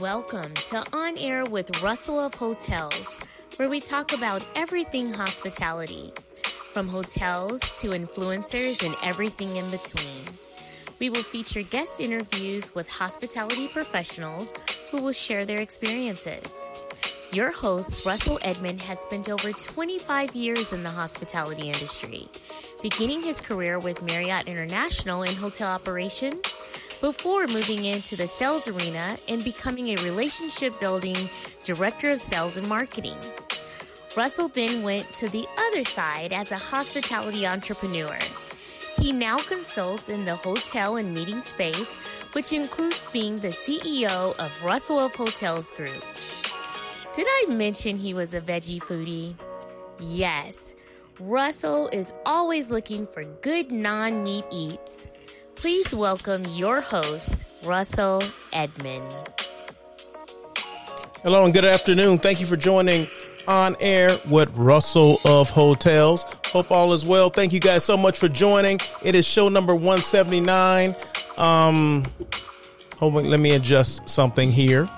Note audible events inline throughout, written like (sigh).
Welcome to On Air with Russell of Hotels, where we talk about everything hospitality, from hotels to influencers and everything in between. We will feature guest interviews with hospitality professionals who will share their experiences. Your host, Russell Edmond, has spent over 25 years in the hospitality industry, beginning his career with Marriott International in hotel operations before moving into the sales arena and becoming a relationship building director of sales and marketing. Russell then went to the other side as a hospitality entrepreneur. He now consults in the hotel and meeting space, which includes being the CEO of Russell of Hotels Group. Did I mention he was a veggie foodie? Yes. Russell is always looking for good non meat eats. Please welcome your host, Russell Edmond. Hello and good afternoon. Thank you for joining on air with Russell of Hotels. Hope all is well. Thank you guys so much for joining. It is show number 179. Um let me adjust something here.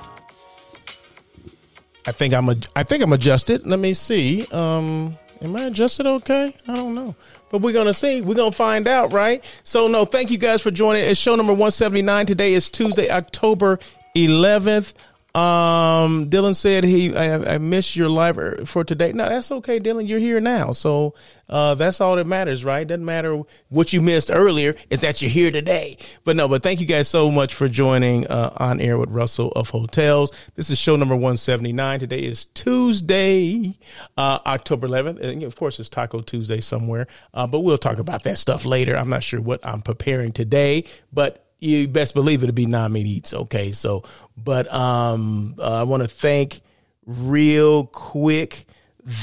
I think I'm a, I think I'm adjusted. Let me see. Um am I adjusted okay? I don't know. But we're gonna see. We're gonna find out, right? So no, thank you guys for joining. It's show number 179. Today is Tuesday, October 11th. Um, Dylan said he I, I missed your live for today. No, that's okay, Dylan. You're here now, so uh, that's all that matters, right? Doesn't matter what you missed earlier; is that you're here today. But no, but thank you guys so much for joining uh, on air with Russell of Hotels. This is show number 179. Today is Tuesday, uh, October 11th, and of course it's Taco Tuesday somewhere. Uh, but we'll talk about that stuff later. I'm not sure what I'm preparing today, but you best believe it'll be non-meat eats. Okay, so but um, uh, I want to thank real quick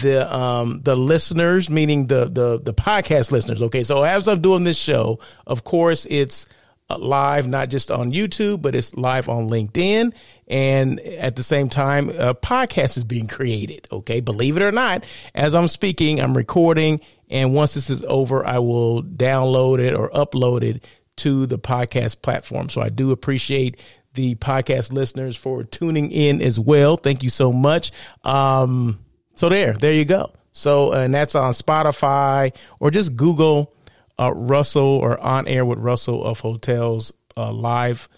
the um the listeners, meaning the the the podcast listeners. Okay, so as I'm doing this show, of course it's uh, live not just on YouTube, but it's live on LinkedIn. And at the same time, a podcast is being created. Okay. Believe it or not, as I'm speaking, I'm recording. And once this is over, I will download it or upload it to the podcast platform. So I do appreciate the podcast listeners for tuning in as well. Thank you so much. Um, so there, there you go. So, and that's on Spotify or just Google uh, Russell or on air with Russell of Hotels uh, live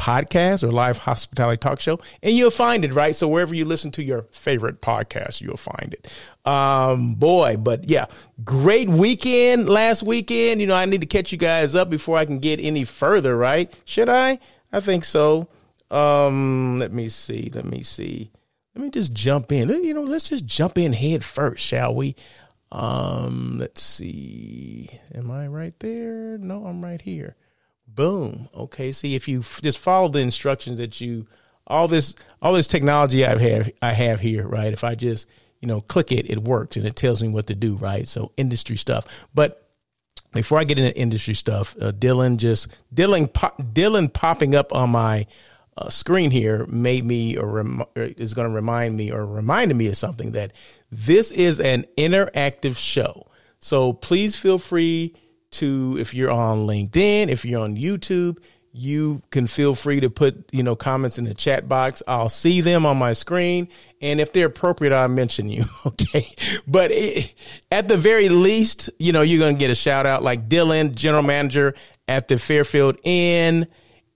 podcast or live hospitality talk show, and you'll find it, right? So wherever you listen to your favorite podcast, you'll find it. Um, boy, but yeah, great weekend last weekend. You know, I need to catch you guys up before I can get any further, right? Should I? I think so. Um, let me see. Let me see. Let me just jump in. You know, let's just jump in head first, shall we? Um, let's see. Am I right there? No, I'm right here. Boom. Okay. See, if you f- just follow the instructions that you, all this, all this technology I have, I have here, right? If I just, you know, click it, it works and it tells me what to do, right? So industry stuff. But before I get into industry stuff, uh, Dylan just Dylan pop, Dylan popping up on my uh, screen here made me or, rem- or is going to remind me or reminded me of something that this is an interactive show. So please feel free to if you're on LinkedIn, if you're on YouTube, you can feel free to put you know comments in the chat box. I'll see them on my screen and if they're appropriate i'll mention you (laughs) okay? But it, at the very least you know you're gonna get a shout out like dylan general manager at the fairfield inn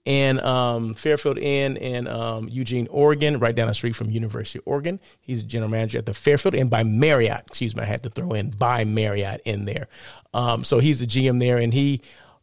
and um, Fairfield Inn in um, Eugene, Oregon, right down the street from University of Oregon. He's general manager at the Fairfield Inn by Marriott. Excuse me, I had to throw in by Marriott in there. Um, so he's the GM there, and he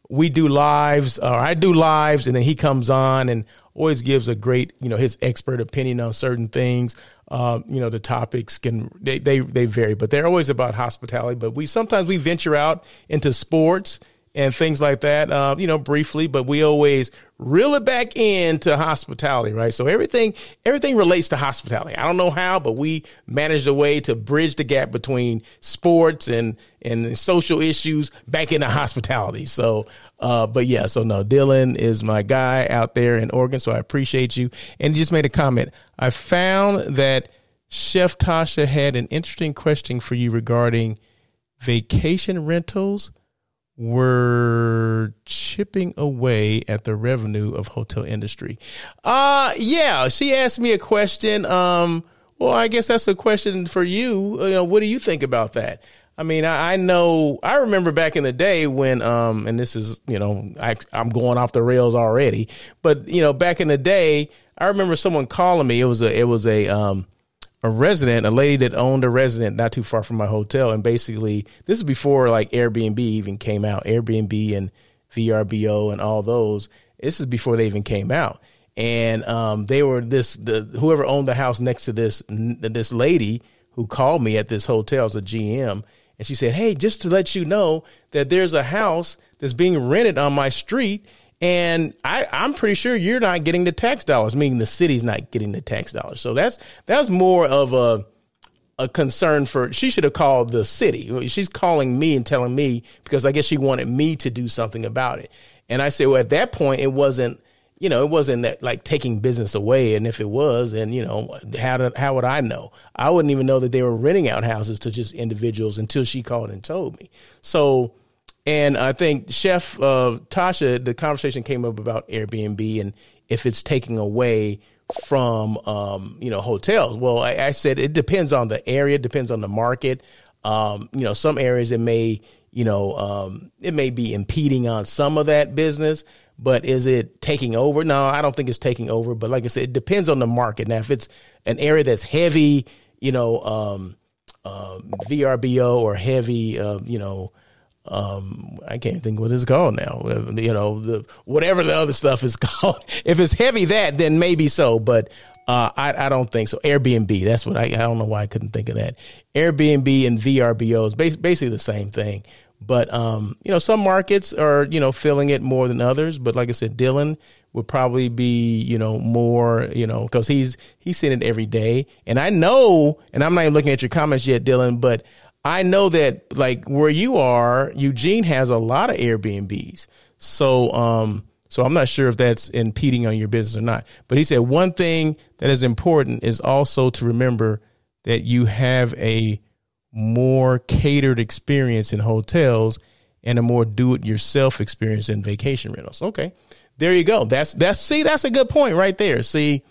we do lives, or I do lives, and then he comes on and always gives a great, you know, his expert opinion on certain things. Uh, you know, the topics can they, they they vary, but they're always about hospitality. But we sometimes we venture out into sports and things like that, uh, you know, briefly, but we always reel it back into hospitality, right? So everything, everything relates to hospitality. I don't know how, but we managed a way to bridge the gap between sports and, and social issues back into hospitality. So, uh, but yeah, so no, Dylan is my guy out there in Oregon. So I appreciate you. And he just made a comment. I found that Chef Tasha had an interesting question for you regarding vacation rentals were chipping away at the revenue of hotel industry. Uh yeah, she asked me a question. Um, well, I guess that's a question for you. You know, what do you think about that? I mean, I, I know I remember back in the day when, um, and this is, you know, I, I'm going off the rails already, but you know, back in the day, I remember someone calling me. It was a, it was a, um, a resident, a lady that owned a resident not too far from my hotel. And basically, this is before like Airbnb even came out, Airbnb and VRBO and all those. This is before they even came out. And um, they were this the whoever owned the house next to this this lady who called me at this hotel as a GM, and she said, "Hey, just to let you know that there's a house that's being rented on my street, and I, I'm pretty sure you're not getting the tax dollars, meaning the city's not getting the tax dollars. So that's that's more of a a concern for she should have called the city. She's calling me and telling me because I guess she wanted me to do something about it. And I said, well, at that point, it wasn't, you know, it wasn't that like taking business away. And if it was, then you know, how did how would I know? I wouldn't even know that they were renting out houses to just individuals until she called and told me. So and I think Chef uh, Tasha, the conversation came up about Airbnb and if it's taking away from um, you know hotels. Well, I, I, said it depends on the area, depends on the market. Um, you know, some areas it may you know um, it may be impeding on some of that business, but is it taking over? No, I don't think it's taking over. But like I said, it depends on the market. Now, if it's an area that's heavy, you know, um, uh, VRBO or heavy, uh, you know um, I can't think what it's called now. Uh, you know, the whatever the other stuff is (laughs) called. If it's heavy that, then maybe so, but uh, I, I don't think so. Airbnb, that's what I, I don't know why I couldn't think of that. Airbnb and VRBO is basically the same thing. But, um, you know, some markets are, you know, feeling it more than others. But like I said, Dylan would probably be, you know, more, you know, because he's, he's seeing it every day. And I know, and I'm not even looking at your comments yet, Dylan, but I know that like where you are, Eugene has a lot of Airbnbs. So, um, so I'm not sure if that's impeding on your business or not. But he said one thing that is important is also to remember that you have a more catered experience in hotels and a more do-it-yourself experience in vacation rentals. Okay, there you go. That's that's see that's a good point right there. See,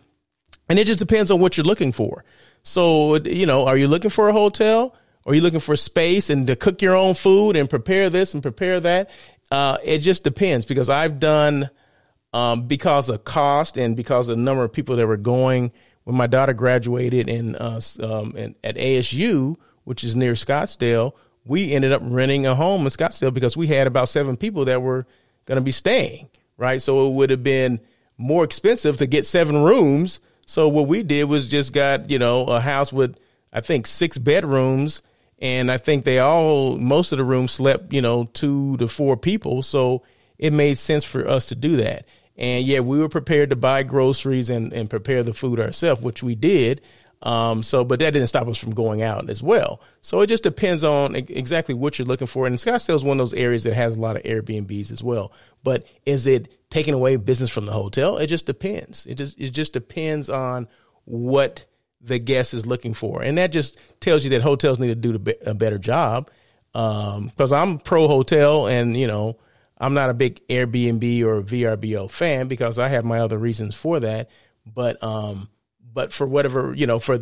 and it just depends on what you're looking for. So you know, are you looking for a hotel? Or you're looking for space and to cook your own food and prepare this and prepare that. Uh, it just depends because I've done um, because of cost and because of the number of people that were going when my daughter graduated in, uh, um, in at ASU, which is near Scottsdale. We ended up renting a home in Scottsdale because we had about seven people that were going to be staying. Right, so it would have been more expensive to get seven rooms. So what we did was just got you know a house with I think six bedrooms and I think they all most of the rooms slept, you know, two to four people, so it made sense for us to do that. And yeah, we were prepared to buy groceries and and prepare the food ourselves, which we did. Um, so, but that didn't stop us from going out as well. So it just depends on exactly what you're looking for. And Scottsdale is one of those areas that has a lot of Airbnbs as well. But is it taking away business from the hotel? It just depends. It just it just depends on what the guest is looking for. And that just tells you that hotels need to do a better job. Because um, I'm pro hotel and, you know, I'm not a big Airbnb or VRBO fan because I have my other reasons for that. But, um, but for whatever, you know, for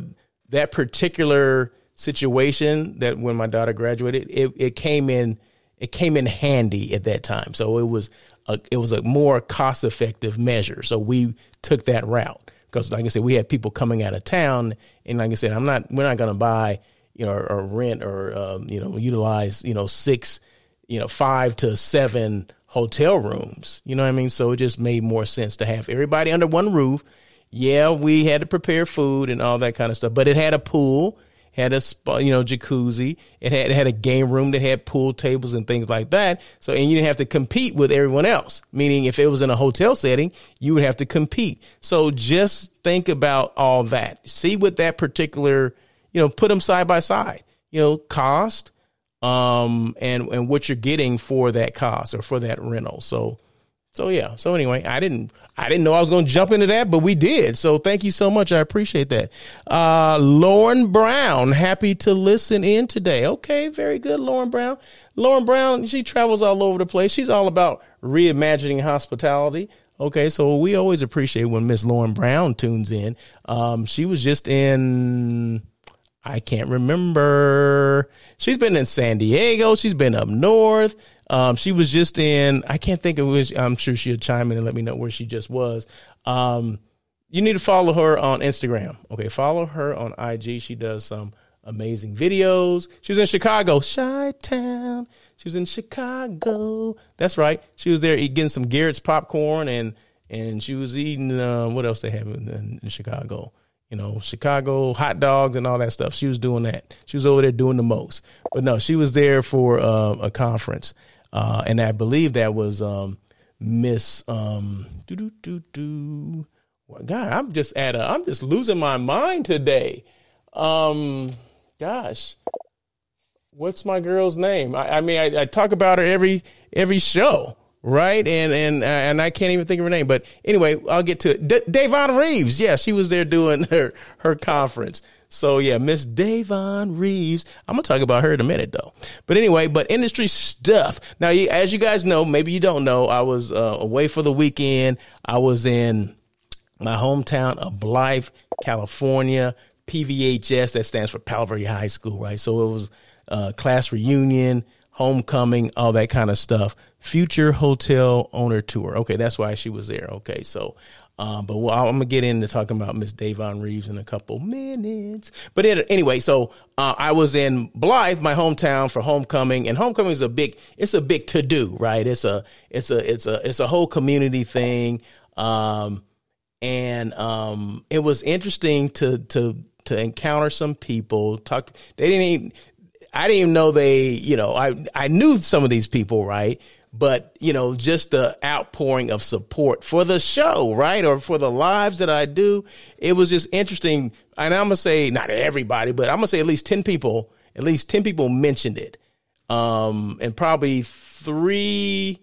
that particular situation that when my daughter graduated, it, it came in, it came in handy at that time. So it was, a, it was a more cost effective measure. So we took that route because like I said, we had people coming out of town, and like I said, I'm not we're not going to buy you know or, or rent or um, you know utilize you know six you know five to seven hotel rooms. You know what I mean? So it just made more sense to have everybody under one roof. Yeah, we had to prepare food and all that kind of stuff, but it had a pool had a spa, you know, jacuzzi. It had it had a game room that had pool tables and things like that. So and you didn't have to compete with everyone else. Meaning, if it was in a hotel setting, you would have to compete. So just think about all that. See what that particular, you know, put them side by side. You know, cost, um, and and what you're getting for that cost or for that rental. So so yeah. So anyway, I didn't I didn't know I was going to jump into that, but we did. So thank you so much. I appreciate that. Uh, Lauren Brown, happy to listen in today. Okay, very good, Lauren Brown. Lauren Brown, she travels all over the place. She's all about reimagining hospitality. Okay, so we always appreciate when Miss Lauren Brown tunes in. Um, she was just in I can't remember. She's been in San Diego. She's been up north. Um, she was just in, I can't think of which, I'm sure she'll chime in and let me know where she just was. Um, you need to follow her on Instagram. Okay. Follow her on IG. She does some amazing videos. She was in Chicago, Chi Town. She was in Chicago. That's right. She was there getting some Garrett's popcorn and, and she was eating, uh, what else they have in, in Chicago? you know, Chicago hot dogs and all that stuff. She was doing that. She was over there doing the most. But no, she was there for uh, a conference, uh, and I believe that was um, Miss um, do do do do. God, I'm just at a. I'm just losing my mind today. Um, gosh, what's my girl's name? I, I mean, I, I, talk about her every every show, right? And and and I can't even think of her name. But anyway, I'll get to it. D- Davon Reeves, yeah, she was there doing (laughs) her her conference. So yeah, Miss Davon Reeves. I'm gonna talk about her in a minute though. But anyway, but industry stuff. Now, as you guys know, maybe you don't know, I was uh, away for the weekend. I was in my hometown of Blythe, California. PVHS that stands for Palo Verde High School, right? So it was uh, class reunion, homecoming, all that kind of stuff. Future hotel owner tour. Okay, that's why she was there. Okay, so um, but I'm gonna get into talking about Miss Davon Reeves in a couple minutes. But anyway, so uh, I was in Blythe, my hometown, for homecoming, and homecoming is a big, it's a big to do, right? It's a, it's a, it's a, it's a whole community thing. Um, and um, it was interesting to to to encounter some people. Talk, they didn't even, I didn't even know they, you know, I I knew some of these people, right? But you know just the outpouring of support for the show right? Or for the lives that i do. It was just interesting. And i'm gonna say not everybody but i'm gonna say at least 10 people at least 10 people mentioned it. Um and probably three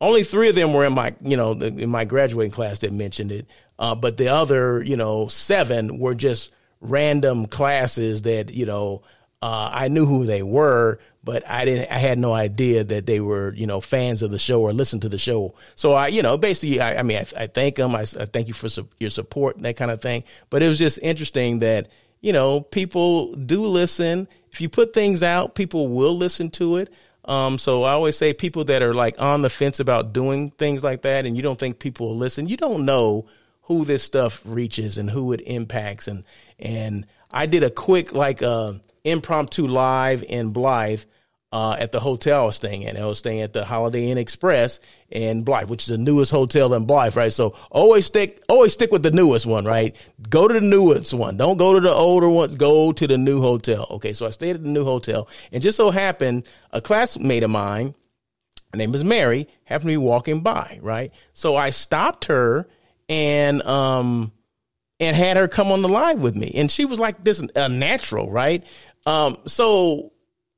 only three of them were in my you know in my graduating class that mentioned it. Uh, but the other you know seven were just random classes that you know uh, I knew who they were, but I didn't. I had no idea that they were, you know, fans of the show or listened to the show. So I, you know, basically, I, I mean, I, I, thank them. I, I, thank you for su- your support, and that kind of thing. But it was just interesting that you know people do listen. If you put things out, people will listen to it. Um, so I always say people that are like on the fence about doing things like that, and you don't think people will listen, you don't know who this stuff reaches and who it impacts. And and I did a quick like. Uh, impromptu live in Blythe uh, at the hotel I was staying in. I was staying at the Holiday Inn Express in Blythe, which is the newest hotel in Blythe, right? So always stick, always stick with the newest one, right? Go to the newest one. Don't go to the older ones. Go to the new hotel. Okay. So I stayed at the new hotel and just so happened a classmate of mine, her name is Mary, happened to be walking by, right? So I stopped her and, um, and had her come on the live with me. And she was like this a natural, right? Um, so,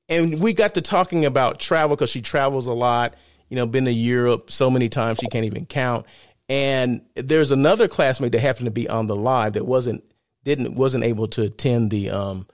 and we got to talking about travel because she travels a lot. You know, been to Europe so many times she can't even count. And there's another classmate that happened to be on the live that wasn't didn't wasn't able to attend the um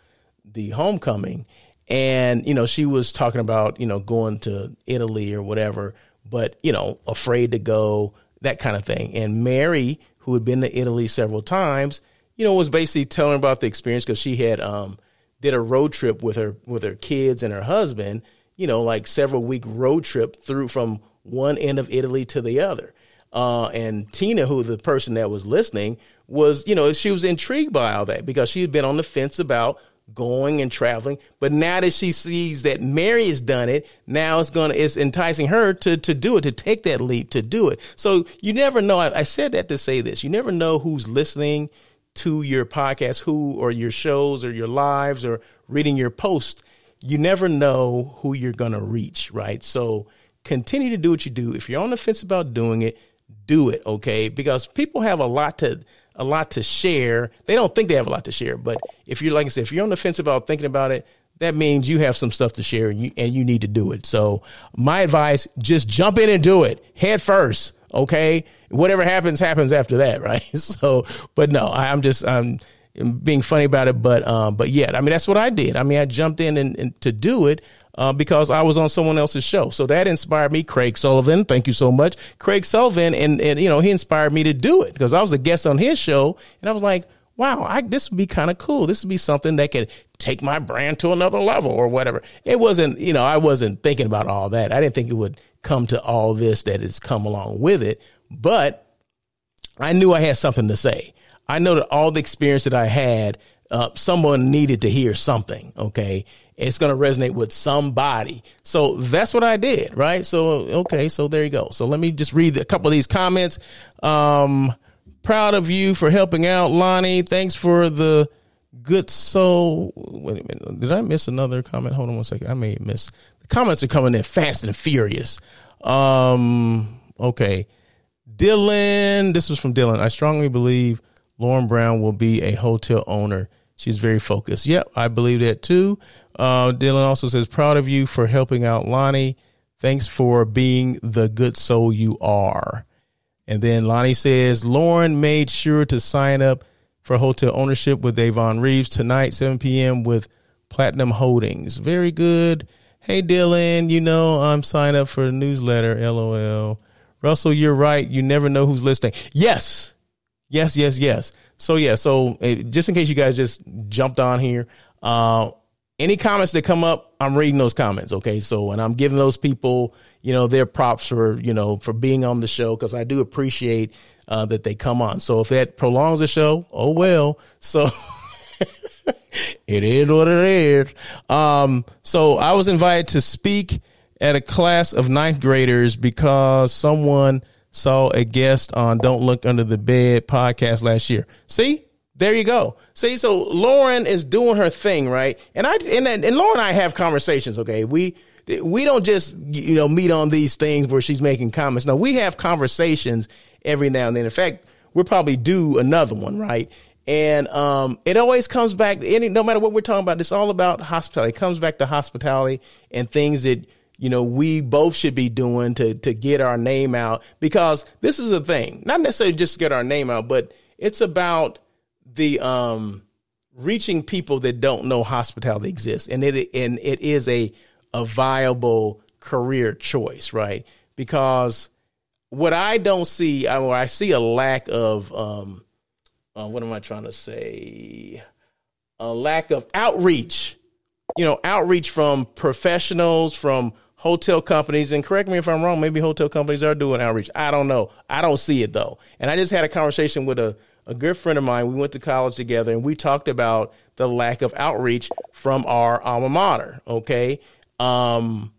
the homecoming. And you know, she was talking about you know going to Italy or whatever, but you know, afraid to go that kind of thing. And Mary, who had been to Italy several times, you know, was basically telling about the experience because she had um did a road trip with her with her kids and her husband, you know, like several week road trip through from one end of Italy to the other. Uh, and Tina, who the person that was listening, was, you know, she was intrigued by all that because she had been on the fence about going and traveling. But now that she sees that Mary has done it, now it's gonna it's enticing her to to do it, to take that leap, to do it. So you never know. I, I said that to say this. You never know who's listening to your podcast, who or your shows or your lives or reading your post, you never know who you're going to reach, right? So continue to do what you do. If you're on the fence about doing it, do it, okay? Because people have a lot to a lot to share. They don't think they have a lot to share, but if you're like I said, if you're on the fence about thinking about it, that means you have some stuff to share and you, and you need to do it. So my advice, just jump in and do it head first. Okay. Whatever happens, happens after that. (laughs) Right. So, but no, I'm just, I'm being funny about it. But, um, but yeah, I mean, that's what I did. I mean, I jumped in and, and to do it. Uh, because I was on someone else's show. So that inspired me. Craig Sullivan, thank you so much. Craig Sullivan, and, and you know, he inspired me to do it because I was a guest on his show and I was like, wow, I, this would be kind of cool. This would be something that could take my brand to another level or whatever. It wasn't, you know, I wasn't thinking about all that. I didn't think it would come to all this that has come along with it, but I knew I had something to say. I know that all the experience that I had, uh, someone needed to hear something. Okay. It's going to resonate with somebody. So that's what I did. Right. So, okay. So there you go. So let me just read a couple of these comments. Um, Proud of you for helping out, Lonnie. Thanks for the good soul. Wait a minute. Did I miss another comment? Hold on one second. I may miss. Comments are coming in fast and furious. Um, okay. Dylan, this was from Dylan. I strongly believe Lauren Brown will be a hotel owner. She's very focused. Yep, I believe that too. Uh, Dylan also says, proud of you for helping out Lonnie. Thanks for being the good soul you are. And then Lonnie says Lauren made sure to sign up for hotel ownership with Avon Reeves tonight, 7 p.m. with Platinum Holdings. Very good. Hey Dylan, you know I'm signed up for the newsletter. LOL. Russell, you're right. You never know who's listening. Yes, yes, yes, yes. So yeah. So uh, just in case you guys just jumped on here, uh, any comments that come up, I'm reading those comments. Okay. So and I'm giving those people you know, their props for, you know, for being on the show because I do appreciate uh, that they come on. So if that prolongs the show, oh well. So (laughs) (laughs) it is what it is. Um, so I was invited to speak at a class of ninth graders because someone saw a guest on Don't Look Under the Bed podcast last year. See? There you go. See, so Lauren is doing her thing, right? And I and, and Lauren and I have conversations, okay? We we don't just you know meet on these things where she's making comments. No, we have conversations every now and then. In fact, we'll probably do another one, right? And um, it always comes back. Any no matter what we're talking about, it's all about hospitality. It comes back to hospitality and things that you know we both should be doing to to get our name out. Because this is the thing, not necessarily just to get our name out, but it's about the um, reaching people that don't know hospitality exists, and it and it is a a viable career choice, right? Because what I don't see, I, I see a lack of, um, uh, what am I trying to say? A lack of outreach, you know, outreach from professionals, from hotel companies. And correct me if I'm wrong, maybe hotel companies are doing outreach. I don't know. I don't see it though. And I just had a conversation with a, a good friend of mine. We went to college together and we talked about the lack of outreach from our alma mater. Okay. Um,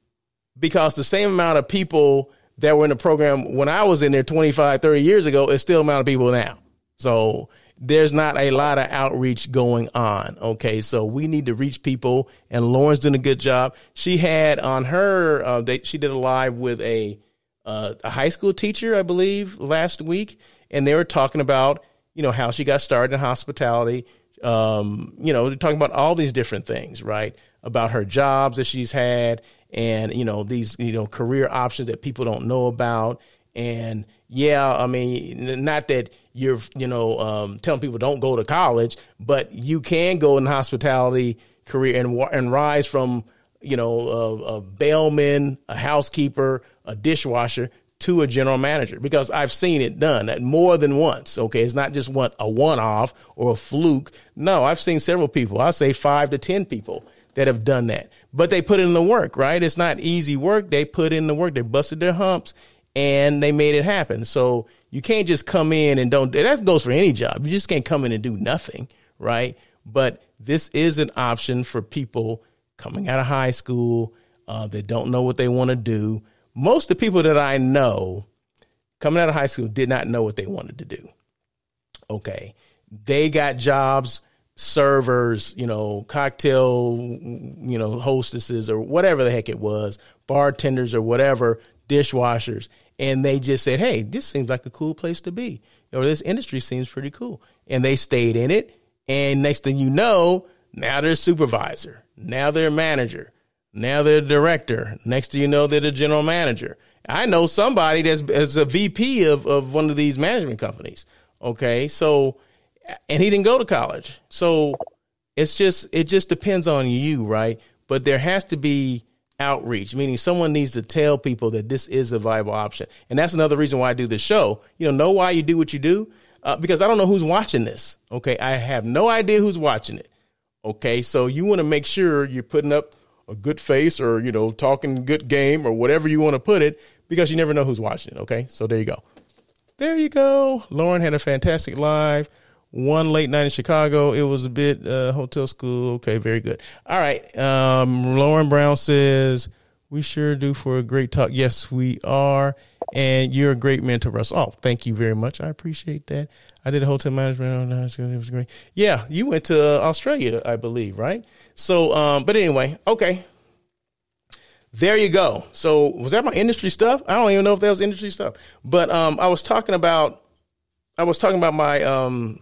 because the same amount of people that were in the program when I was in there 25, 30 years ago is still amount of people now. So there's not a lot of outreach going on. Okay. So we need to reach people and Lauren's doing a good job. She had on her, uh, they, she did a live with a, uh, a high school teacher, I believe last week. And they were talking about, you know, how she got started in hospitality. Um, you know, talking about all these different things, right? about her jobs that she's had and you know these you know career options that people don't know about and yeah i mean not that you're you know um, telling people don't go to college but you can go in hospitality career and and rise from you know a, a a housekeeper a dishwasher to a general manager because I've seen it done at more than once. Okay. It's not just one, a one off or a fluke. No, I've seen several people. I say five to 10 people that have done that. But they put in the work, right? It's not easy work. They put in the work. They busted their humps and they made it happen. So you can't just come in and don't, that goes for any job. You just can't come in and do nothing, right? But this is an option for people coming out of high school uh, that don't know what they want to do. Most of the people that I know coming out of high school did not know what they wanted to do. Okay. They got jobs servers, you know, cocktail, you know, hostesses or whatever the heck it was, bartenders or whatever, dishwashers. And they just said, hey, this seems like a cool place to be. Or this industry seems pretty cool. And they stayed in it. And next thing you know, Now they're supervisor. Now they're manager. Now they're director. Next thing you know, they're the general manager. I know somebody that's as a VP of, of one of these management companies. Okay. So, and he didn't go to college. So it's just, it just depends on you, right? But there has to be outreach, meaning someone needs to tell people that this is a viable option. And that's another reason why I do this show. You know, know why you do what you do? Uh, because I don't know who's watching this. Okay. I have no idea who's watching it. Okay. So you want to make sure you're putting up a good face or, you know, talking good game or whatever you want to put it because you never know who's watching it. Okay. So there you go. There you go. Lauren had a fantastic live. One late night in Chicago. It was a bit uh, hotel school. Okay, very good. All right. Um, Lauren Brown says we sure do for a great talk. Yes, we are, and you're a great mentor, Russ. Oh, thank you very much. I appreciate that. I did a hotel management. It was great. Yeah, you went to Australia, I believe, right? So, um, but anyway, okay. There you go. So was that my industry stuff? I don't even know if that was industry stuff. But um, I was talking about I was talking about my um,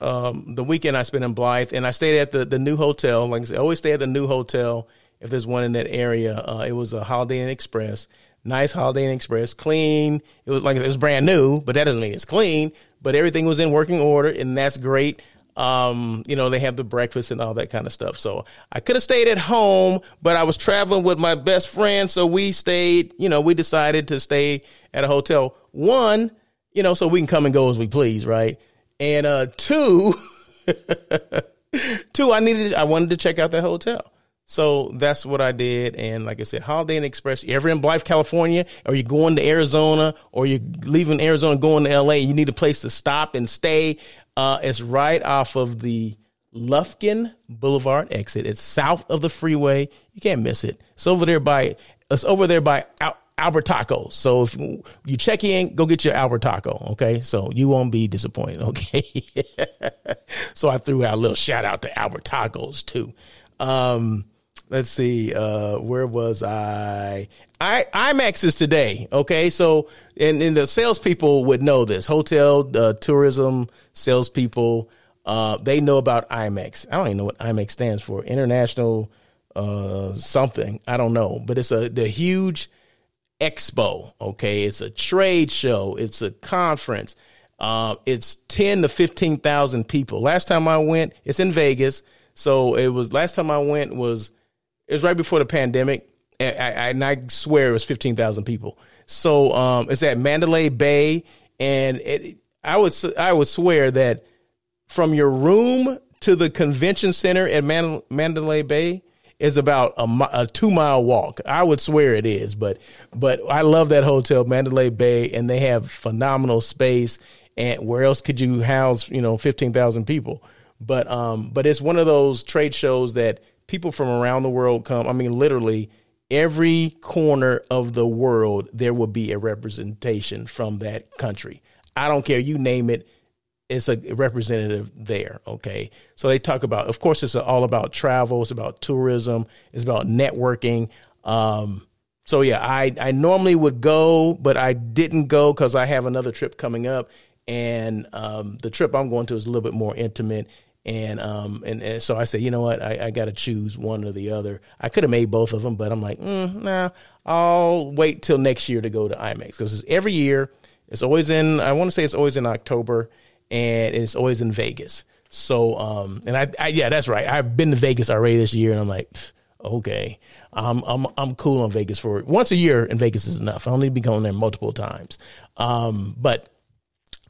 um, the weekend I spent in Blythe, and I stayed at the the new hotel. Like I said, I always stay at the new hotel if there's one in that area. Uh, it was a Holiday Inn Express, nice Holiday Inn Express, clean. It was like it was brand new, but that doesn't mean it's clean. But everything was in working order, and that's great. Um, you know, they have the breakfast and all that kind of stuff. So I could have stayed at home, but I was traveling with my best friend. So we stayed, you know, we decided to stay at a hotel. One, you know, so we can come and go as we please, right? And uh two, (laughs) two, I needed I wanted to check out that hotel. So that's what I did. And like I said, Holiday Inn Express, you ever in Blythe, California, or you're going to Arizona, or you're leaving Arizona, going to LA, you need a place to stop and stay. Uh, it's right off of the Lovekin Boulevard exit. It's south of the freeway. You can't miss it. It's over there by it's over there by Al- Albert Taco. So if you check in, go get your Albert Taco. Okay, so you won't be disappointed. (laughs) Okay, so I threw out a little shout out to Albert Tacos too. Um, let's see, uh, where was I? I IMEX is today. Okay, so and, and the salespeople would know this. Hotel, uh, tourism salespeople, uh, they know about IMEX. I don't even know what IMEX stands for. International uh, something. I don't know, but it's a the huge expo. Okay, it's a trade show. It's a conference. Uh, it's ten to fifteen thousand people. Last time I went, it's in Vegas. So it was last time I went was it was right before the pandemic and I, and I swear it was 15,000 people. So um, it's at Mandalay Bay, and it, I would I would swear that from your room to the convention center at Man, Mandalay Bay is about a, a, two mile walk. I would swear it is, but but I love that hotel, Mandalay Bay, and they have phenomenal space. And where else could you house you know fifteen thousand people? But um, but it's one of those trade shows that people from around the world come. I mean, literally every corner of the world, there will be a representation from that country. I don't care, you name it, it's a representative there. Okay. So they talk about, of course, it's all about travel, it's about tourism, it's about networking. Um, so yeah, I, I normally would go, but I didn't go because I have another trip coming up. And um, the trip I'm going to is a little bit more intimate and um and, and so I said, you know what, I, I got to choose one or the other. I could have made both of them, but I'm like, mm, nah, I'll wait till next year to go to IMEX because every year. It's always in. I want to say it's always in October, and it's always in Vegas. So um and I, I yeah, that's right. I've been to Vegas already this year, and I'm like. Okay, I'm I'm I'm cool on Vegas for once a year, and Vegas is enough. I don't need to be going there multiple times. Um, but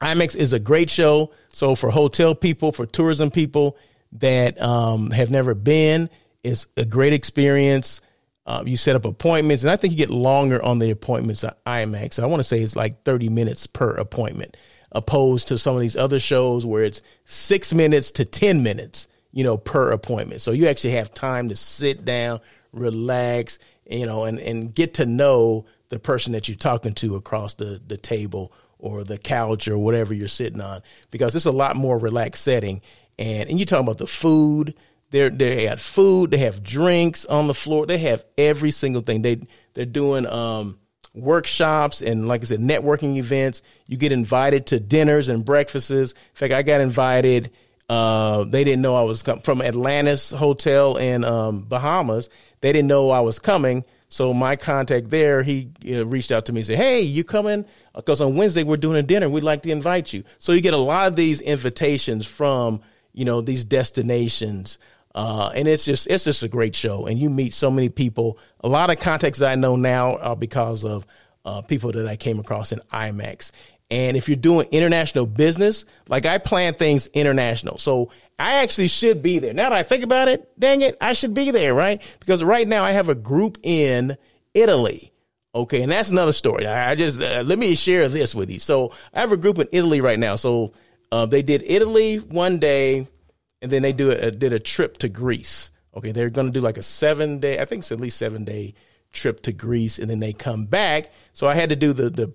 IMEX is a great show. So for hotel people, for tourism people that um, have never been, it's a great experience. Um, you set up appointments, and I think you get longer on the appointments at IMEX. I want to say it's like 30 minutes per appointment, opposed to some of these other shows where it's six minutes to 10 minutes, you know, per appointment. So you actually have time to sit down, relax, you know, and, and get to know the person that you're talking to across the, the table or the couch or whatever you're sitting on because it's a lot more relaxed setting. And and you talking about the food. They're they have food, they have drinks on the floor, they have every single thing. They they're doing um, workshops and like I said, networking events. You get invited to dinners and breakfasts. In fact, I got invited uh, they didn't know I was com- from Atlantis Hotel in um, Bahamas. They didn't know I was coming. So my contact there, he know, reached out to me and said, "Hey, you coming? Because on Wednesday we're doing a dinner. We'd like to invite you." So you get a lot of these invitations from you know these destinations, uh, and it's just it's just a great show. And you meet so many people. A lot of contacts I know now are because of uh, people that I came across in IMEX. And if you're doing international business, like I plan things international. So I actually should be there. Now that I think about it, dang it, I should be there, right? Because right now I have a group in Italy. Okay. And that's another story. I, I just, uh, let me share this with you. So I have a group in Italy right now. So uh, they did Italy one day and then they do a, did a trip to Greece. Okay. They're going to do like a seven day, I think it's at least seven day trip to Greece and then they come back. So I had to do the, the,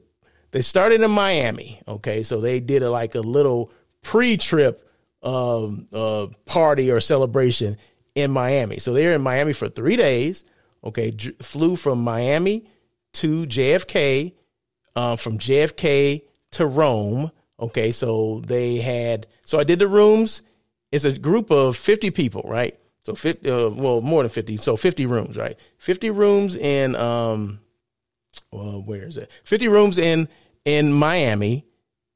they started in Miami. Okay. So they did a, like a little pre trip um, uh, party or celebration in Miami. So they were in Miami for three days. Okay. Flew from Miami to JFK, uh, from JFK to Rome. Okay. So they had, so I did the rooms. It's a group of 50 people, right? So 50, uh, well, more than 50. So 50 rooms, right? 50 rooms in, um, well, where is it? 50 rooms in, in Miami.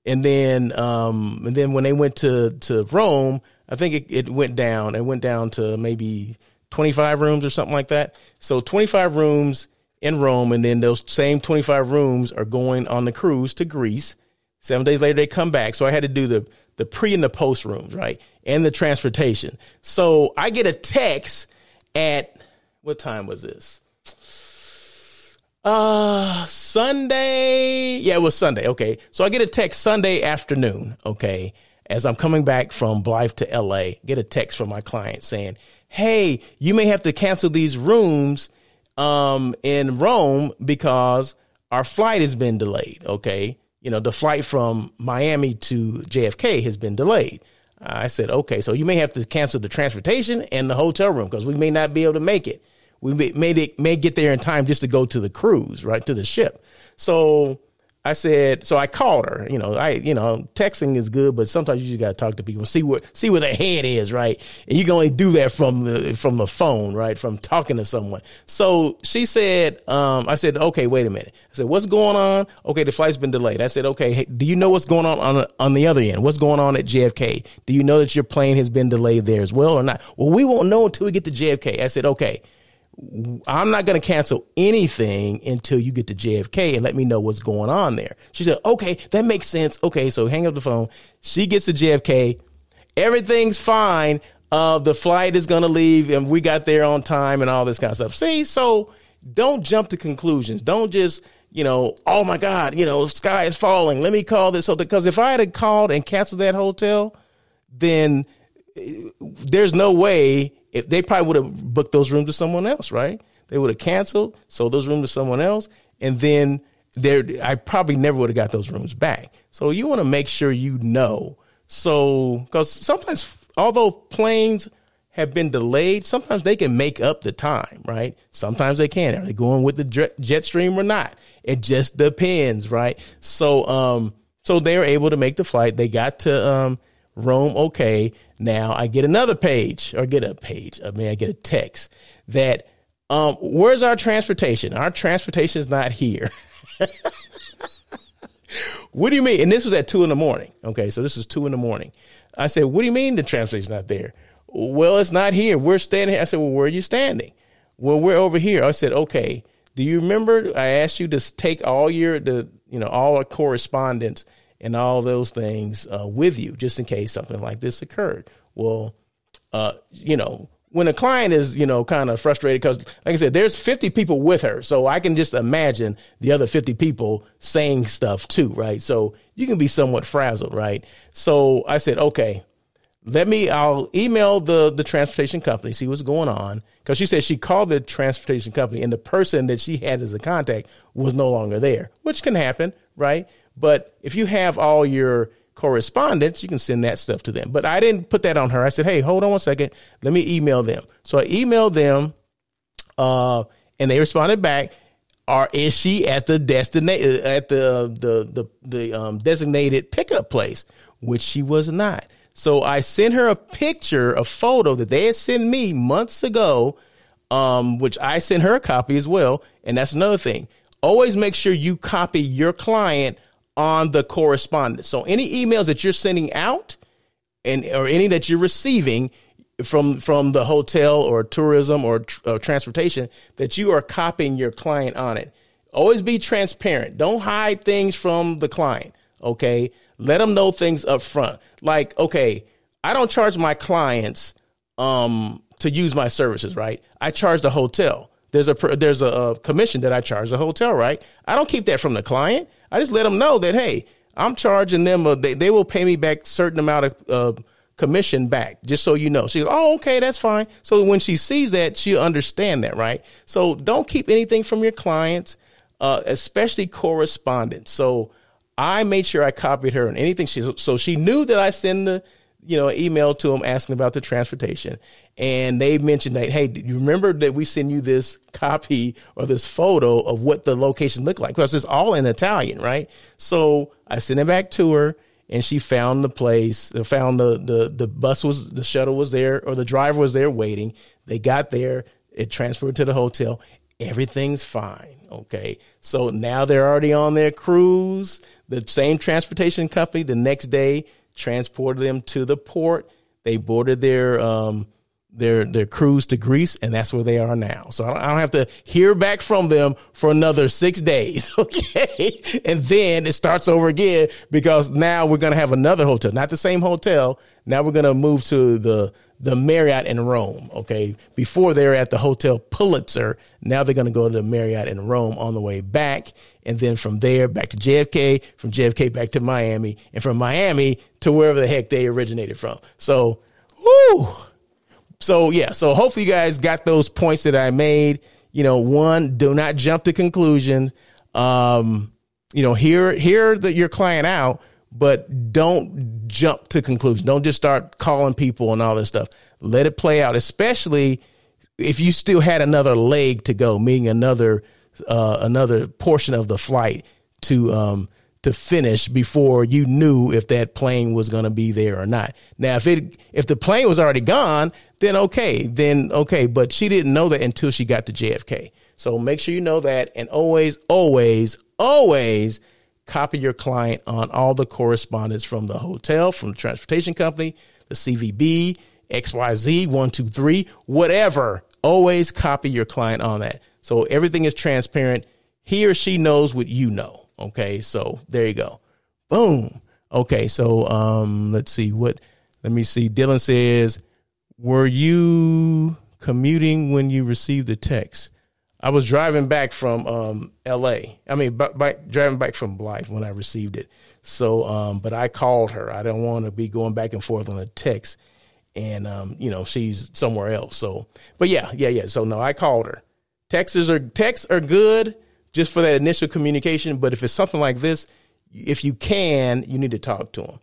And then, um, and then when they went to, to Rome, I think it, it went down. It went down to maybe 25 rooms or something like that. So 25 rooms in Rome. And then those same 25 rooms are going on the cruise to Greece. Seven days later, they come back. So I had to do the, the pre and the post rooms, right? And the transportation. So I get a text at what time was this? Uh, Sunday. Yeah, it was Sunday. Okay. So I get a text Sunday afternoon. Okay. As I'm coming back from Blythe to LA, get a text from my client saying, Hey, you may have to cancel these rooms, um, in Rome because our flight has been delayed. Okay. You know, the flight from Miami to JFK has been delayed. I said, okay, so you may have to cancel the transportation and the hotel room because we may not be able to make it we may, may, may get there in time just to go to the cruise, right to the ship. So I said, so I called her. You know, I, you know, texting is good, but sometimes you just got to talk to people, see what, see where their head is, right? And you can only do that from the from the phone, right? From talking to someone. So she said, um, I said, okay, wait a minute. I said, what's going on? Okay, the flight's been delayed. I said, okay, hey, do you know what's going on on the, on the other end? What's going on at JFK? Do you know that your plane has been delayed there as well or not? Well, we won't know until we get to JFK. I said, okay. I'm not going to cancel anything until you get to JFK and let me know what's going on there. She said, okay, that makes sense. Okay. So hang up the phone. She gets to JFK. Everything's fine. Uh, the flight is going to leave and we got there on time and all this kind of stuff. See, so don't jump to conclusions. Don't just, you know, oh my God, you know, sky is falling. Let me call this hotel. Because if I had called and canceled that hotel, then eh, there's no way if they probably would have booked those rooms to someone else, right? They would have canceled, sold those rooms to someone else, and then there I probably never would have got those rooms back. So you want to make sure you know. So because sometimes although planes have been delayed, sometimes they can make up the time, right? Sometimes they can. Are they going with the jet stream or not? It just depends, right? So um so they were able to make the flight. They got to um Rome okay. Now I get another page or get a page. I mean, I get a text that, um, where's our transportation? Our transportation is not here. (laughs) what do you mean? And this was at two in the morning. Okay. So this is two in the morning. I said, what do you mean the transportation's not there? Well, it's not here. We're standing here. I said, well, where are you standing? Well, we're over here. I said, okay. Do you remember I asked you to take all your, the, you know, all our correspondence and all those things uh, with you just in case something like this occurred. Well, uh, you know, when a client is, you know, kind of frustrated because, like I said, there's 50 people with her. So I can just imagine the other 50 people saying stuff too, right? So you can be somewhat frazzled, right? So I said, okay, let me, I'll email the, the transportation company, see what's going on. Cause she said she called the transportation company and the person that she had as a contact was no longer there, which can happen, right? But if you have all your correspondence, you can send that stuff to them. But I didn't put that on her. I said, hey, hold on one second. Let me email them. So I emailed them, uh, and they responded back. Or is she at the destination at the the the the um, designated pickup place? Which she was not. So I sent her a picture, a photo that they had sent me months ago, um, which I sent her a copy as well. And that's another thing. Always make sure you copy your client on the correspondence. So any emails that you're sending out and or any that you're receiving from from the hotel or tourism or uh, transportation that you are copying your client on it. Always be transparent. Don't hide things from the client. Okay. Let them know things up front. Like, okay, I don't charge my clients um, to use my services, right? I charge the hotel. There's a there's a, a commission that I charge the hotel, right? I don't keep that from the client. I just let them know that hey, I'm charging them. A, they they will pay me back certain amount of uh, commission back, just so you know. She's oh okay, that's fine. So when she sees that, she'll understand that, right? So don't keep anything from your clients, uh, especially correspondence. So I made sure I copied her on anything she so she knew that I send the you know email to them asking about the transportation. And they mentioned that hey do you remember that we send you this copy or this photo of what the location looked like? Because it's all in Italian right? So I sent it back to her and she found the place uh, found the the the bus was the shuttle was there or the driver was there waiting. They got there it transferred to the hotel. Everything's fine okay? So now they're already on their cruise. The same transportation company the next day transported them to the port. They boarded their um, their their cruise to Greece, and that's where they are now. So I don't, I don't, have to hear back from them for another six days, (laughs) okay? And then it starts over again because now we're gonna have another hotel, not the same hotel. Now we're gonna move to the the Marriott in Rome. Okay, before they were at the Hotel Pulitzer, now they're gonna go to the Marriott in Rome on the way back, and then from there back to JFK, from JFK back to Miami, and from Miami to wherever the heck they originated from. So, whoo. So yeah, so hopefully you guys got those points that I made. You know, one, do not jump to conclusions. Um, you know, hear hear the, your client out, but don't jump to conclusions. Don't just start calling people and all this stuff. Let it play out, especially if you still had another leg to go, meaning another uh, another portion of the flight to um, to finish before you knew if that plane was going to be there or not. Now, if it if the plane was already gone, then okay, then okay. But she didn't know that until she got to JFK. So make sure you know that, and always, always, always copy your client on all the correspondence from the hotel, from the transportation company, the CVB, XYZ, one, two, three, whatever. Always copy your client on that. So everything is transparent. He or she knows what you know. Okay. So there you go. Boom. Okay. So um, let's see what, let me see. Dylan says, were you commuting when you received the text? I was driving back from um, L.A. I mean, b- b- driving back from Blythe when I received it. So, um, but I called her. I don't want to be going back and forth on a text, and um, you know she's somewhere else. So, but yeah, yeah, yeah. So no, I called her. Texts are texts are good just for that initial communication, but if it's something like this, if you can, you need to talk to them.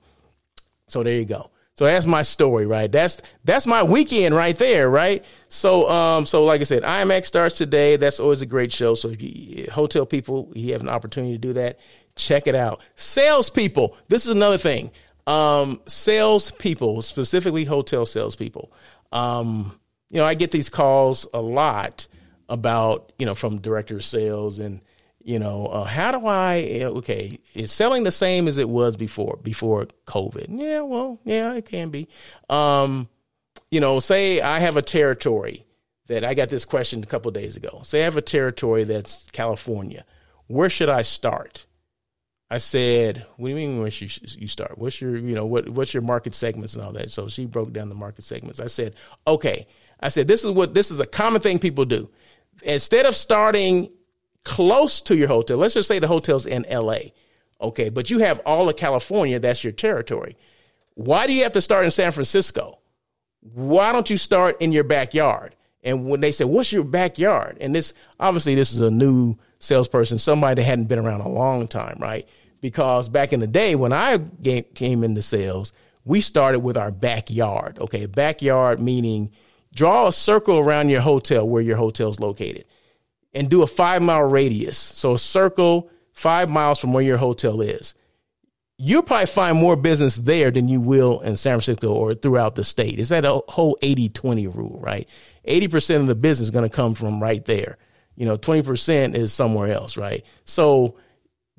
So there you go. So that's my story, right? That's that's my weekend right there, right? So um so like I said, IMEX starts today. That's always a great show. So you hotel people, you have an opportunity to do that. Check it out. Salespeople. This is another thing. Um, salespeople, specifically hotel salespeople. Um, you know, I get these calls a lot about you know from director of sales and you know uh, how do I eh, okay it's selling the same as it was before before COVID? Yeah, well, yeah, it can be. Um, you know, say I have a territory that I got this question a couple days ago. Say I have a territory that's California. Where should I start? I said, "What do you mean where should you start? What's your you know what what's your market segments and all that?" So she broke down the market segments. I said, "Okay." I said, "This is what this is a common thing people do." instead of starting close to your hotel, let's just say the hotel's in LA, okay, but you have all of California, that's your territory. Why do you have to start in San Francisco? Why don't you start in your backyard? And when they say, What's your backyard? And this obviously this is a new salesperson, somebody that hadn't been around a long time, right? Because back in the day when I came into sales, we started with our backyard. Okay, backyard meaning draw a circle around your hotel where your hotel is located and do a five mile radius. So a circle five miles from where your hotel is. you'll probably find more business there than you will in San Francisco or throughout the state. It's that a whole 80 20 rule, right? 80% of the business is going to come from right there. You know, 20% is somewhere else, right? So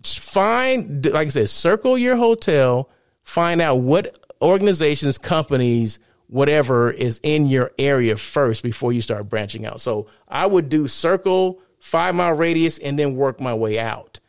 find, like I said, circle your hotel, find out what organizations, companies, whatever is in your area first before you start branching out. So I would do circle, five mile radius, and then work my way out.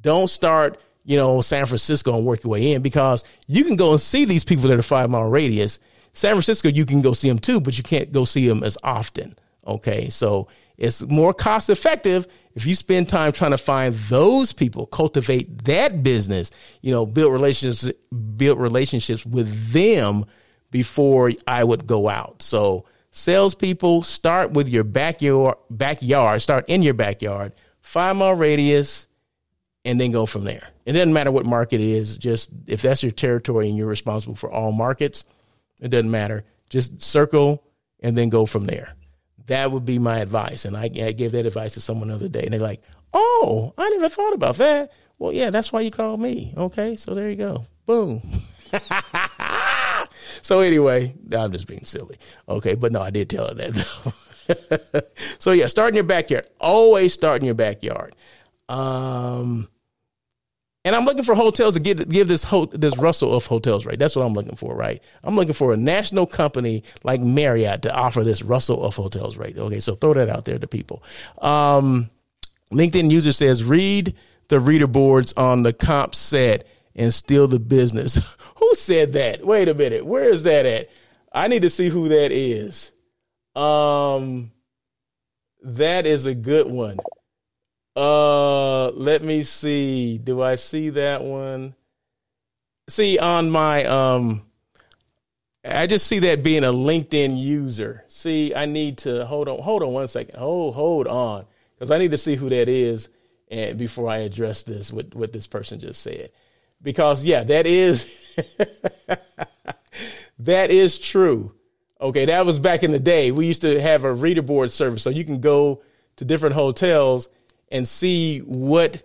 Don't start you know, San Francisco and work your way in because you can go and see these people that are five mile radius. San Francisco, you can go see them too, but you can't go see them as often. Okay. So it's more cost effective if you spend time trying to find those people, cultivate that business, you know, build relationships, build relationships with them before I would go out. So salespeople start with your backyard, backyard, start in your backyard, five mile radius, and then go from there. It doesn't matter what market it is, just if that's your territory and you're responsible for all markets, it doesn't matter. Just circle and then go from there. That would be my advice. And I, I gave that advice to someone the other day, and they're like, Oh, I never thought about that. Well, yeah, that's why you called me. Okay, so there you go. Boom. (laughs) so anyway, I'm just being silly. Okay, but no, I did tell her that (laughs) so yeah, start in your backyard. Always start in your backyard. Um, and I'm looking for hotels to give give this ho- this Russell of hotels, right? That's what I'm looking for, right? I'm looking for a national company like Marriott to offer this Russell of hotels, right? Okay, so throw that out there to people. Um, LinkedIn user says, read the reader boards on the comp set and steal the business. (laughs) who said that? Wait a minute, where is that at? I need to see who that is. Um, that is a good one. Uh, let me see. Do I see that one? See on my um I just see that being a LinkedIn user. See, I need to hold on hold on one second. Hold hold on cuz I need to see who that is and before I address this what what this person just said. Because yeah, that is (laughs) that is true. Okay, that was back in the day. We used to have a reader board service so you can go to different hotels and see what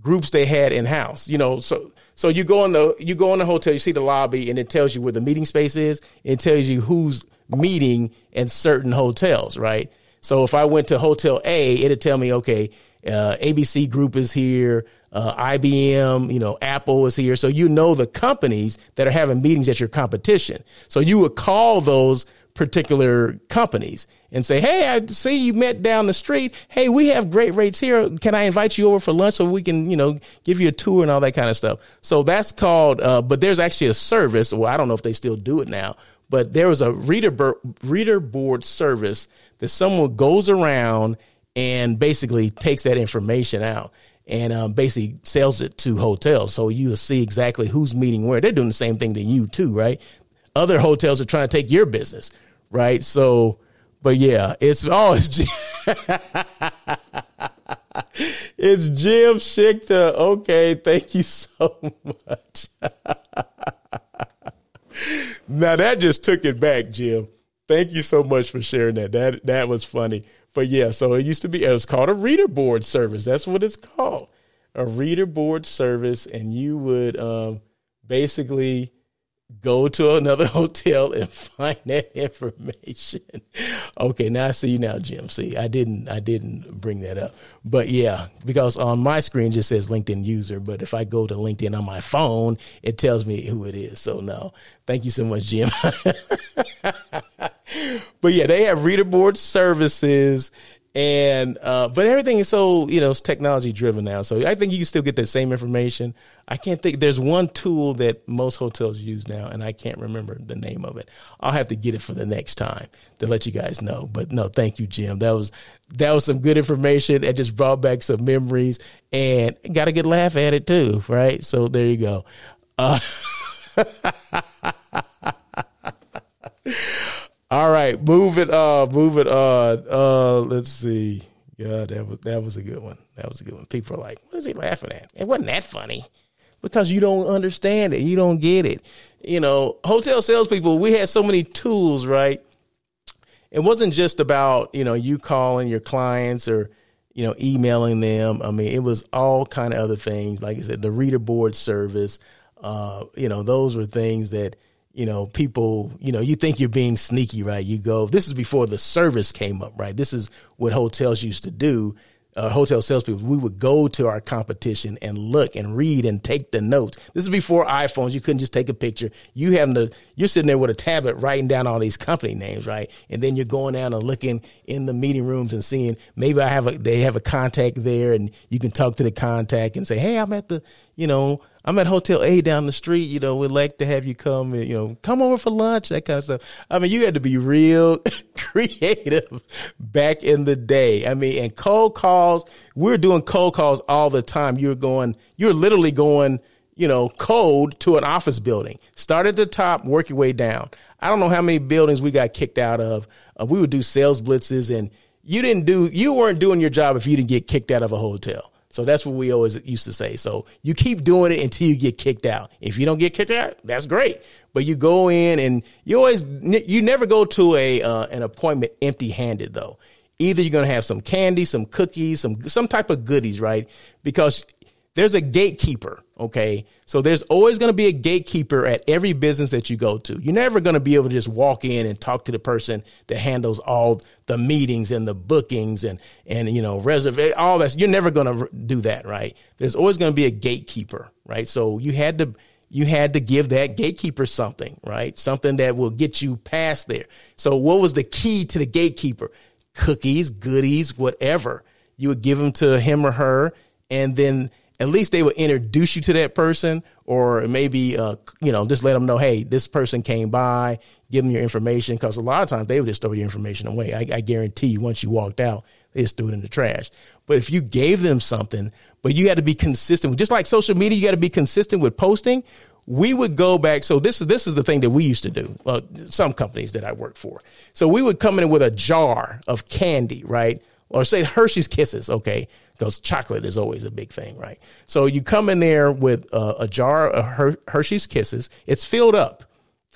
groups they had in house. You know, so so you go in the you go in the hotel, you see the lobby, and it tells you where the meeting space is. It tells you who's meeting in certain hotels, right? So if I went to Hotel A, it'd tell me, okay, uh, ABC Group is here, uh, IBM, you know, Apple is here. So you know the companies that are having meetings at your competition. So you would call those particular companies and say, Hey, I see you met down the street. Hey, we have great rates here. Can I invite you over for lunch so we can, you know, give you a tour and all that kind of stuff? So that's called, uh, but there's actually a service. Well, I don't know if they still do it now, but there was a reader, reader board service that someone goes around and basically takes that information out and um, basically sells it to hotels. So you'll see exactly who's meeting where. They're doing the same thing to you too, right? Other hotels are trying to take your business right? So, but yeah, it's oh, it's Jim, (laughs) it's Jim Schichter. Okay, thank you so much. (laughs) now that just took it back, Jim. Thank you so much for sharing that. That that was funny. But yeah, so it used to be it was called a reader board service. That's what it's called. A reader board service, and you would um, basically go to another (laughs) hotel and find that information. Okay, now I see you now, Jim. See, I didn't I didn't bring that up. But yeah, because on my screen just says LinkedIn user, but if I go to LinkedIn on my phone, it tells me who it is. So no. Thank you so much, Jim. (laughs) but yeah, they have reader board services and uh, but everything is so you know it's technology driven now. So I think you can still get that same information. I can't think. There's one tool that most hotels use now, and I can't remember the name of it. I'll have to get it for the next time to let you guys know. But no, thank you, Jim. That was that was some good information. It just brought back some memories, and got a good laugh at it too. Right. So there you go. Uh, (laughs) All right, move it uh move it on. Uh let's see. Yeah, that was that was a good one. That was a good one. People are like, what is he laughing at? It wasn't that funny. Because you don't understand it. You don't get it. You know, hotel salespeople, we had so many tools, right? It wasn't just about, you know, you calling your clients or, you know, emailing them. I mean, it was all kind of other things. Like I said, the reader board service, uh, you know, those were things that you know, people, you know, you think you're being sneaky, right? You go, this is before the service came up, right? This is what hotels used to do uh, hotel salespeople, we would go to our competition and look and read and take the notes. This is before iPhones. You couldn't just take a picture. You having to, you're sitting there with a tablet writing down all these company names, right? And then you're going down and looking in the meeting rooms and seeing maybe I have a, they have a contact there and you can talk to the contact and say, Hey, I'm at the, you know, I'm at Hotel A down the street. You know, we'd like to have you come, And, you know, come over for lunch, that kind of stuff. I mean, you had to be real (laughs) creative back in the day. I mean, and cold calls, we are doing cold calls all the time. You're going, you're literally going, you know, cold to an office building. Start at the top, work your way down. I don't know how many buildings we got kicked out of. Uh, we would do sales blitzes and you didn't do, you weren't doing your job if you didn't get kicked out of a hotel. So that's what we always used to say. So you keep doing it until you get kicked out. If you don't get kicked out, that's great. But you go in and you always you never go to a uh, an appointment empty handed though. Either you're going to have some candy, some cookies, some some type of goodies, right? Because there's a gatekeeper, okay? So there's always going to be a gatekeeper at every business that you go to. You're never going to be able to just walk in and talk to the person that handles all the meetings and the bookings and and you know reserve all that. You're never going to do that, right? There's always going to be a gatekeeper, right? So you had to you had to give that gatekeeper something, right? Something that will get you past there. So what was the key to the gatekeeper? Cookies, goodies, whatever. You would give them to him or her and then at least they would introduce you to that person or maybe uh, you know just let them know hey this person came by give them your information. Because a lot of times they would just throw your information away. I, I, guarantee you once you walked out they just threw it in the trash. But if you gave them something but you had to be consistent just like social media you got to be consistent with posting we would go back. So this is this is the thing that we used to do uh, some companies that i work for. So we would come in with a jar of candy right or say hershey's kisses okay because chocolate is always a big thing, right? So you come in there with a, a jar of Her- Hershey's Kisses. It's filled up.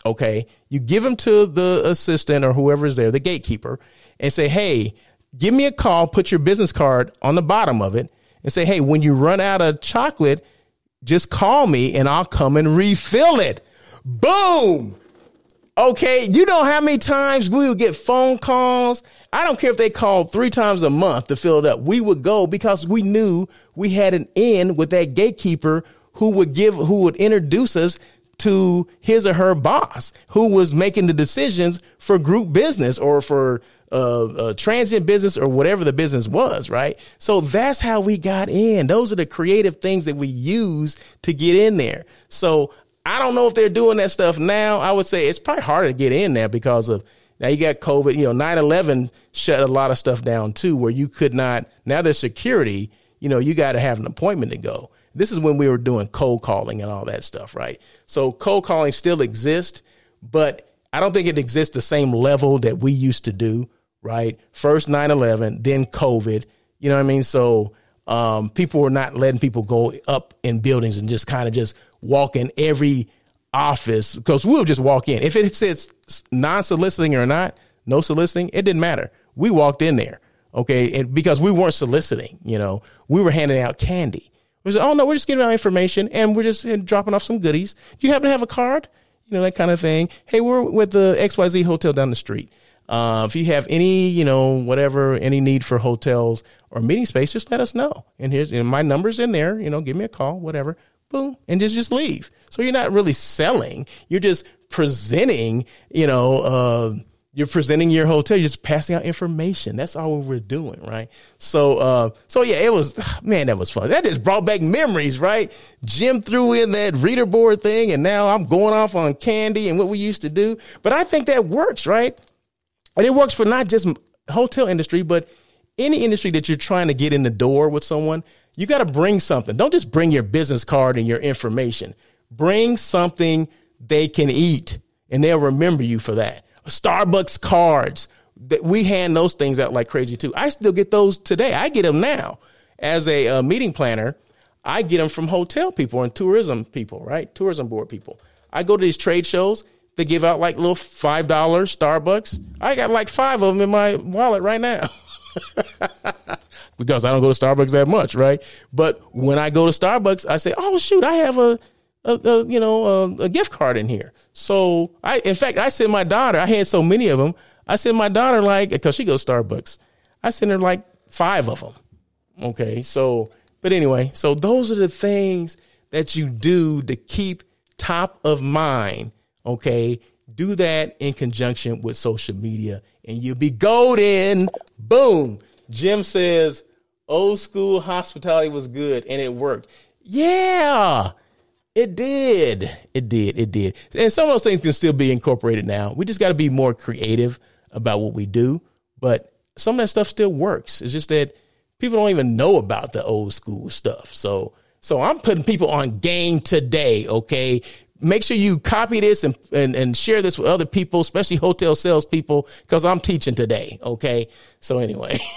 Okay. You give them to the assistant or whoever's there, the gatekeeper, and say, Hey, give me a call. Put your business card on the bottom of it and say, Hey, when you run out of chocolate, just call me and I'll come and refill it. Boom. Okay. You know how many times we would get phone calls I don't care if they called three times a month to fill it up. We would go because we knew we had an in with that gatekeeper who would give, who would introduce us to his or her boss who was making the decisions for group business or for uh, uh, transient business or whatever the business was, right? So that's how we got in. Those are the creative things that we use to get in there. So I don't know if they're doing that stuff now. I would say it's probably harder to get in there because of now you got COVID, you know, 9 11 shut a lot of stuff down too, where you could not, now there's security, you know, you got to have an appointment to go. This is when we were doing cold calling and all that stuff, right? So cold calling still exists, but I don't think it exists the same level that we used to do, right? First 9 11, then COVID, you know what I mean? So, um, people were not letting people go up in buildings and just kind of just walk in every office because we'll just walk in. If it says non soliciting or not, no soliciting, it didn't matter. We walked in there, okay, and because we weren't soliciting, you know, we were handing out candy. We said, oh no, we're just getting our information and we're just dropping off some goodies. Do you happen to have a card? You know, that kind of thing. Hey, we're with the XYZ hotel down the street. Uh, if you have any, you know, whatever, any need for hotels or meeting space, just let us know. And here's my number's in there. You know, give me a call, whatever. Boom, and just just leave. So you're not really selling. You're just presenting, you know, uh, you're presenting your hotel, you're just passing out information. That's all we're doing, right? So, uh, so yeah, it was, (sighs) man, that was fun. That just brought back memories, right? Jim threw in that reader board thing and now I'm going off on candy and what we used to do. But I think that works, right? And it works for not just hotel industry, but any industry that you're trying to get in the door with someone. You got to bring something. Don't just bring your business card and your information. Bring something they can eat and they'll remember you for that. Starbucks cards that we hand those things out like crazy too. I still get those today. I get them now as a uh, meeting planner. I get them from hotel people and tourism people, right? Tourism board people. I go to these trade shows. They give out like little five dollar Starbucks. I got like five of them in my wallet right now. (laughs) because I don't go to Starbucks that much, right? But when I go to Starbucks, I say, "Oh shoot, I have a a, a you know a, a, gift card in here. So I, in fact, I sent my daughter. I had so many of them. I sent my daughter like because she goes Starbucks. I sent her like five of them. Okay, so but anyway, so those are the things that you do to keep top of mind. Okay, do that in conjunction with social media, and you'll be golden. Boom. Jim says old school hospitality was good and it worked. Yeah. It did. It did. It did. And some of those things can still be incorporated now. We just got to be more creative about what we do. But some of that stuff still works. It's just that people don't even know about the old school stuff. So, so I'm putting people on game today. Okay. Make sure you copy this and, and, and share this with other people, especially hotel salespeople, because I'm teaching today. Okay. So anyway. (laughs)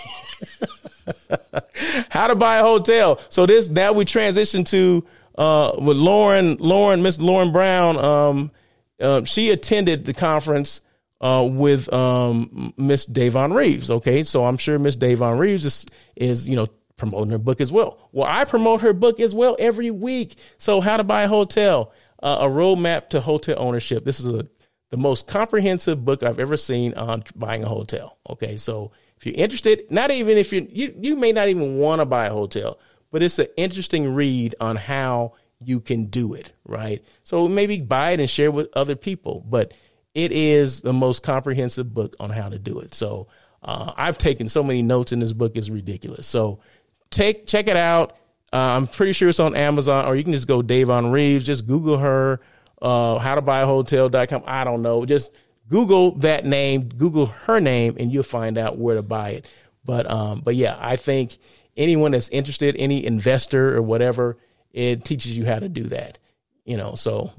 (laughs) how to buy a hotel. So this now we transition to uh, with Lauren, Lauren, Miss Lauren Brown. Um, uh, she attended the conference uh, with um, Miss Davon Reeves. Okay, so I'm sure Miss Davon Reeves is, is you know promoting her book as well. Well, I promote her book as well every week. So how to buy a hotel, uh, a roadmap to hotel ownership. This is a, the most comprehensive book I've ever seen on buying a hotel. Okay, so if you're interested, not even if you you you may not even want to buy a hotel, but it's an interesting read on how you can do it, right? So maybe buy it and share with other people, but it is the most comprehensive book on how to do it. So uh, I've taken so many notes in this book; it's ridiculous. So take check it out. Uh, I'm pretty sure it's on Amazon, or you can just go Davon Reeves. Just Google her, uh, how to buy a hotel.com. I don't know. Just Google that name, Google her name, and you'll find out where to buy it. But um, but yeah, I think anyone that's interested, any investor or whatever, it teaches you how to do that. You know, so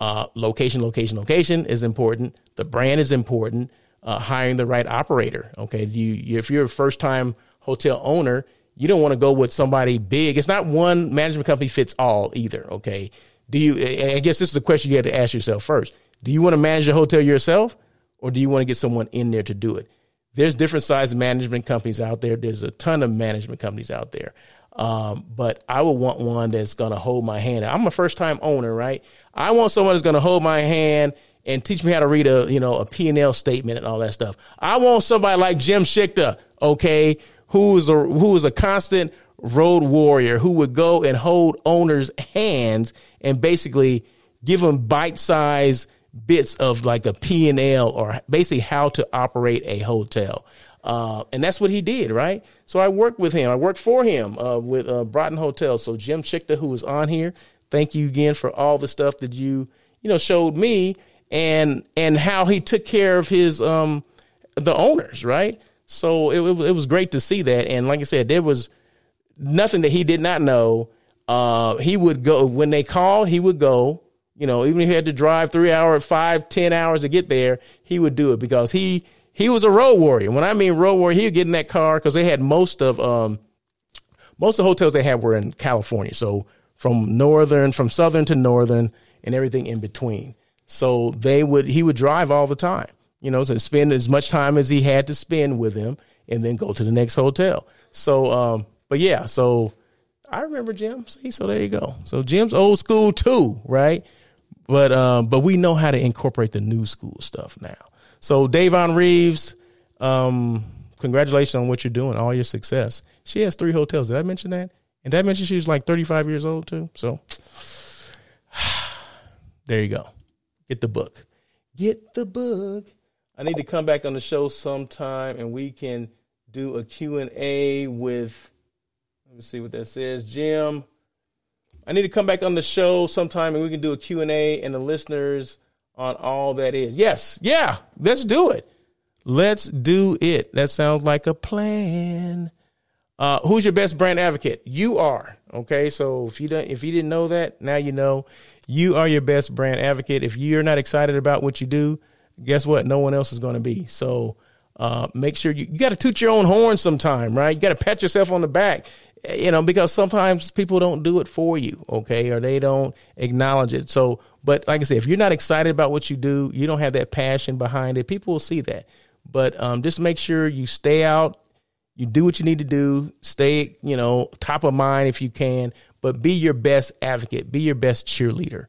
uh, location, location, location is important. The brand is important. Uh, hiring the right operator. Okay, you, you if you're a first time hotel owner, you don't want to go with somebody big. It's not one management company fits all either. Okay, do you? I guess this is the question you have to ask yourself first. Do you want to manage the hotel yourself, or do you want to get someone in there to do it? there's different size management companies out there. There's a ton of management companies out there. Um, but I would want one that's going to hold my hand. I'm a first time owner, right? I want someone that's going to hold my hand and teach me how to read a, you know, a P&L statement and all that stuff. I want somebody like Jim Schichter, okay, who is a, who is a constant road warrior who would go and hold owners' hands and basically give them bite size bits of like a P&L or basically how to operate a hotel. Uh, and that's what he did, right? So I worked with him. I worked for him uh, with uh, Broughton Hotel. So Jim Schichter, who was on here, thank you again for all the stuff that you you know showed me and and how he took care of his um the owners, right? So it, it was great to see that. And like I said, there was nothing that he did not know. Uh, he would go when they called. He would go you know, even if he had to drive three hours, five, ten hours to get there, he would do it because he he was a road warrior. When I mean road warrior, he would get in that car because they had most of um most of the hotels they had were in California. So from northern, from southern to northern, and everything in between. So they would he would drive all the time, you know, so spend as much time as he had to spend with them, and then go to the next hotel. So, um, but yeah, so I remember Jim. See, so there you go. So Jim's old school too, right? But um, but we know how to incorporate the new school stuff now. So Davon Reeves, um, congratulations on what you're doing, all your success. She has three hotels. Did I mention that? And did I mention she was like 35 years old too? So (sighs) there you go. Get the book. Get the book. I need to come back on the show sometime and we can do a Q&A with let me see what that says. Jim I need to come back on the show sometime and we can do a Q&A and the listeners on all that is. Yes. Yeah. Let's do it. Let's do it. That sounds like a plan. Uh, who's your best brand advocate? You are. Okay. So if you don't, if you didn't know that, now you know you are your best brand advocate. If you're not excited about what you do, guess what? No one else is going to be. So, uh, make sure you, you got to toot your own horn sometime, right? You got to pat yourself on the back you know, because sometimes people don't do it for you, okay, or they don't acknowledge it. So, but like I said, if you're not excited about what you do, you don't have that passion behind it, people will see that. But um, just make sure you stay out, You do what you need to do. Stay, you know, top of mind if you can, but be your best advocate. Be your best cheerleader.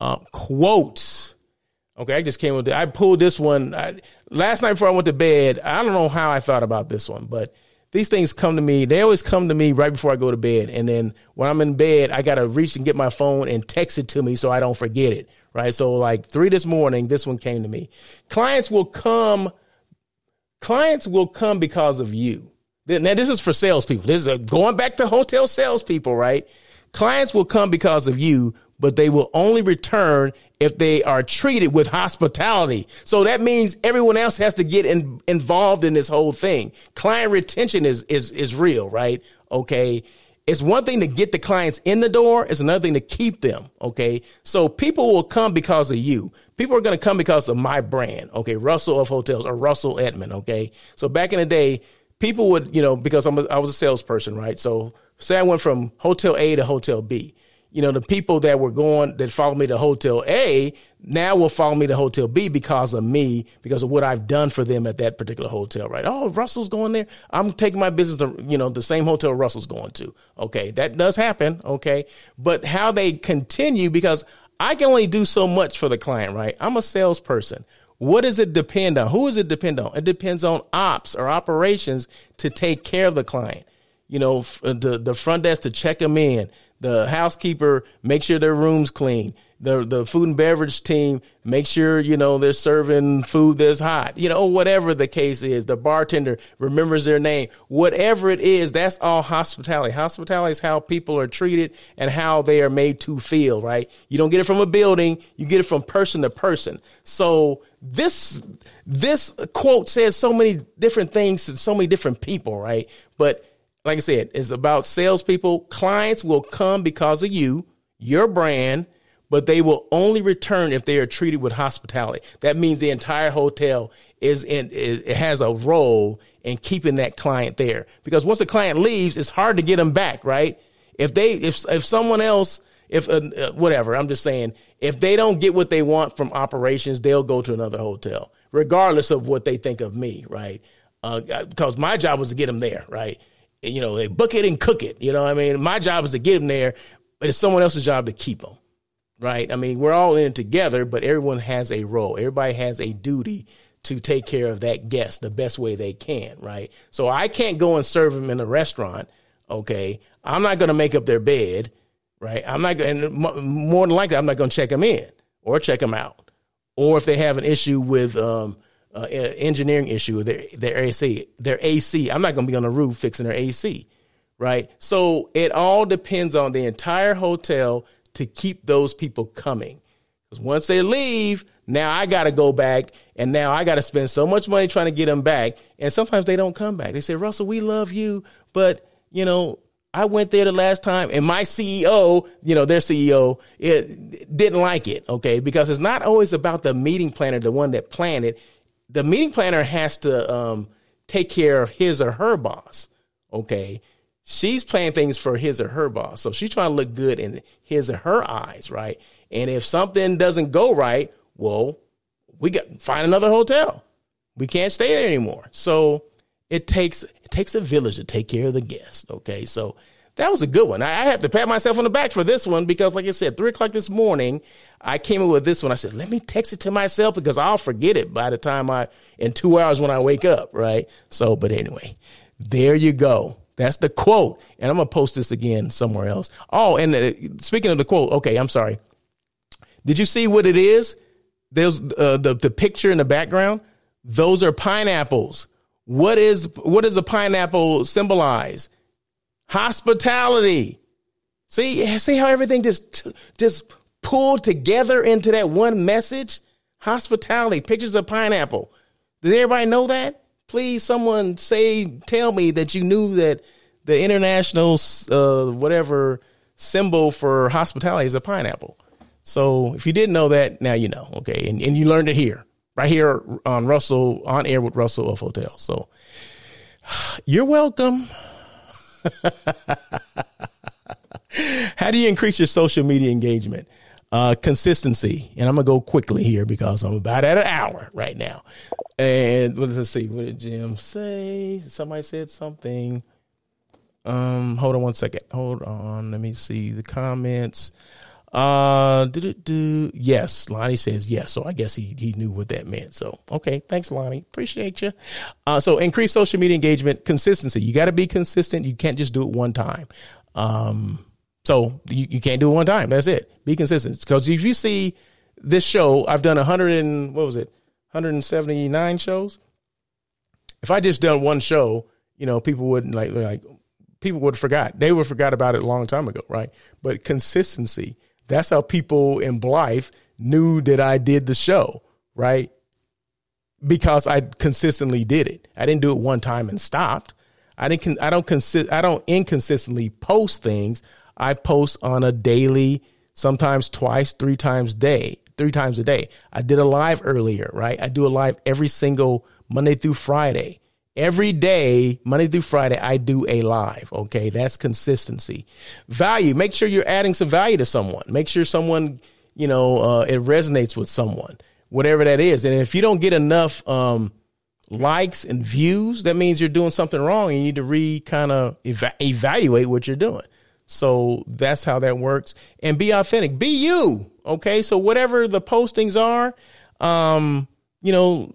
Um, quotes. Okay, I just came with. The, I pulled this one I, last night before I went to bed. I don't know how I thought about this one, but these things come to me. They always come to me right before I go to bed, and then when I'm in bed, I gotta reach and get my phone and text it to me so I don't forget it. Right. So like three this morning, this one came to me. Clients will come Clients will come because of you. Now, this is for salespeople. This is a, going back to hotel salespeople, right? Clients will come because of you, but they will only return if they are treated with hospitality. So that means everyone else has to get in, involved in this whole thing. Client retention is, is, is real, right? Okay. It's one thing to get the clients in the door. It's another thing to keep them. Okay. So people will come because of you. People are going to come because of my brand. Okay. Russell of hotels or Russell Edmond. Okay. So back in the day, people would, you know, because I'm a, I was a salesperson, right? So say I went from hotel A to hotel B you know, the people that were going that followed me to Hotel A now will follow me to Hotel B because of me, because of what I've done for them at that particular hotel, right? Oh, Russell's going there. I'm taking my business to, you know, the same hotel Russell's going to. Okay. That does happen. Okay. But how they continue, because I can only do so much for the client, right? I'm a salesperson. What does it depend on? Who does it depend on? It depends on ops or operations to take care of the client. You know, uh, the, the front desk to check them in, the housekeeper make sure their room's clean. The the food and beverage team make sure you know they're serving food that's hot. You know whatever the case is. The bartender remembers their name. Whatever it is, that's all hospitality. Hospitality is how people are treated and how they are made to feel. Right? You don't get it from a building. You get it from person to person. So this this quote says so many different things to so many different people. Right? But like I said, it's about salespeople. Clients will come because of you, your brand, but they will only return if they are treated with hospitality. That means the entire hotel is in, it has a role in keeping that client there. Because once the client leaves, it's hard to get them back, right? If they, if, if someone else, if, uh, uh, whatever, I'm just saying, if they don't get what they want from operations, they'll go to another hotel, regardless of what they think of me, right? Uh, because my job was to get them there, right? You know, they book it and cook it. You know, I mean, my job is to get them there, but it's someone else's job to keep them. Right. I mean, we're all in together, but everyone has a role. Everybody has a duty to take care of that guest the best way they can. Right. So I can't go and serve them in a restaurant. Okay. I'm not going to make up their bed. Right. I'm not going more than likely, I'm not going to check them in or check them out. Or if they have an issue with, um, uh, engineering issue. Their their AC, their AC. I'm not going to be on the roof fixing their AC, right? So it all depends on the entire hotel to keep those people coming. Because once they leave, now I got to go back, and now I got to spend so much money trying to get them back. And sometimes they don't come back. They say, Russell, we love you, but you know, I went there the last time and my CEO, you know, their CEO, it didn't like it. Okay. Because it's not always about the meeting planner, the one that planned it the meeting planner has to um, take care of his or her boss. Okay. She's planning things for his or her boss. So she's trying to look good in his or her eyes, right? And if something doesn't go right, well, we got find another hotel. We can't stay there anymore. So it takes it takes a village to take care of the guest. Okay. So that was a good one. I, I have to pat myself on the back for this one because, like I said, three o'clock this morning, I came in with this one. I said, let me text it to myself because I'll forget it by the time I, in two hours when I wake up, right? So, but anyway, there you go. That's the quote. And I'm going to post this again somewhere else. Oh, and the, speaking of the quote, okay, I'm sorry. Did you see what it is? There's uh, the, the picture in the background. Those are pineapples. What is, what does a pineapple symbolize? Hospitality. See, see how everything just just pulled together into that one message? Hospitality, pictures of pineapple. Did everybody know that? Please, someone say, tell me that you knew that the international uh, whatever symbol for hospitality is a pineapple. So if you didn't know that, now you know. Okay, and, and you learned it here, right here on Russell on air with Russell of Hotel. So (sighs) you're welcome. (laughs) How do you increase your social media engagement? Uh, consistency, and I'm gonna go quickly here because I'm about at an hour right now. And let's see, what did Jim say? Somebody said something. Um, hold on one second. Hold on. Let me see the comments. Uh, do do yes. Lonnie says yes. So I guess he he knew what that meant. So okay, thanks, Lonnie. Appreciate you. Uh, so increase social media engagement, consistency. You got to be consistent. You can't just do it one time. Um, so you, you can't do it one time. That's it. Be consistent. Because if you see this show, I've done a hundred and what was it, hundred and seventy nine shows. If I just done one show, you know, people wouldn't like like people would forgot. They would forgot about it a long time ago, right? But consistency that's how people in Blythe knew that I did the show, right? Because I consistently did it. I didn't do it one time and stopped. I didn't. I don't consist. I don't inconsistently post things. I post on a daily, sometimes twice, three times day, three times a day. I did a live earlier, right? I do a live every single Monday through Friday. Every day, Monday through Friday, I do a live. Okay. That's consistency. Value. Make sure you're adding some value to someone. Make sure someone, you know, uh, it resonates with someone, whatever that is. And if you don't get enough, um, likes and views, that means you're doing something wrong. You need to re kind of eva- evaluate what you're doing. So that's how that works. And be authentic. Be you. Okay. So whatever the postings are, um, you know,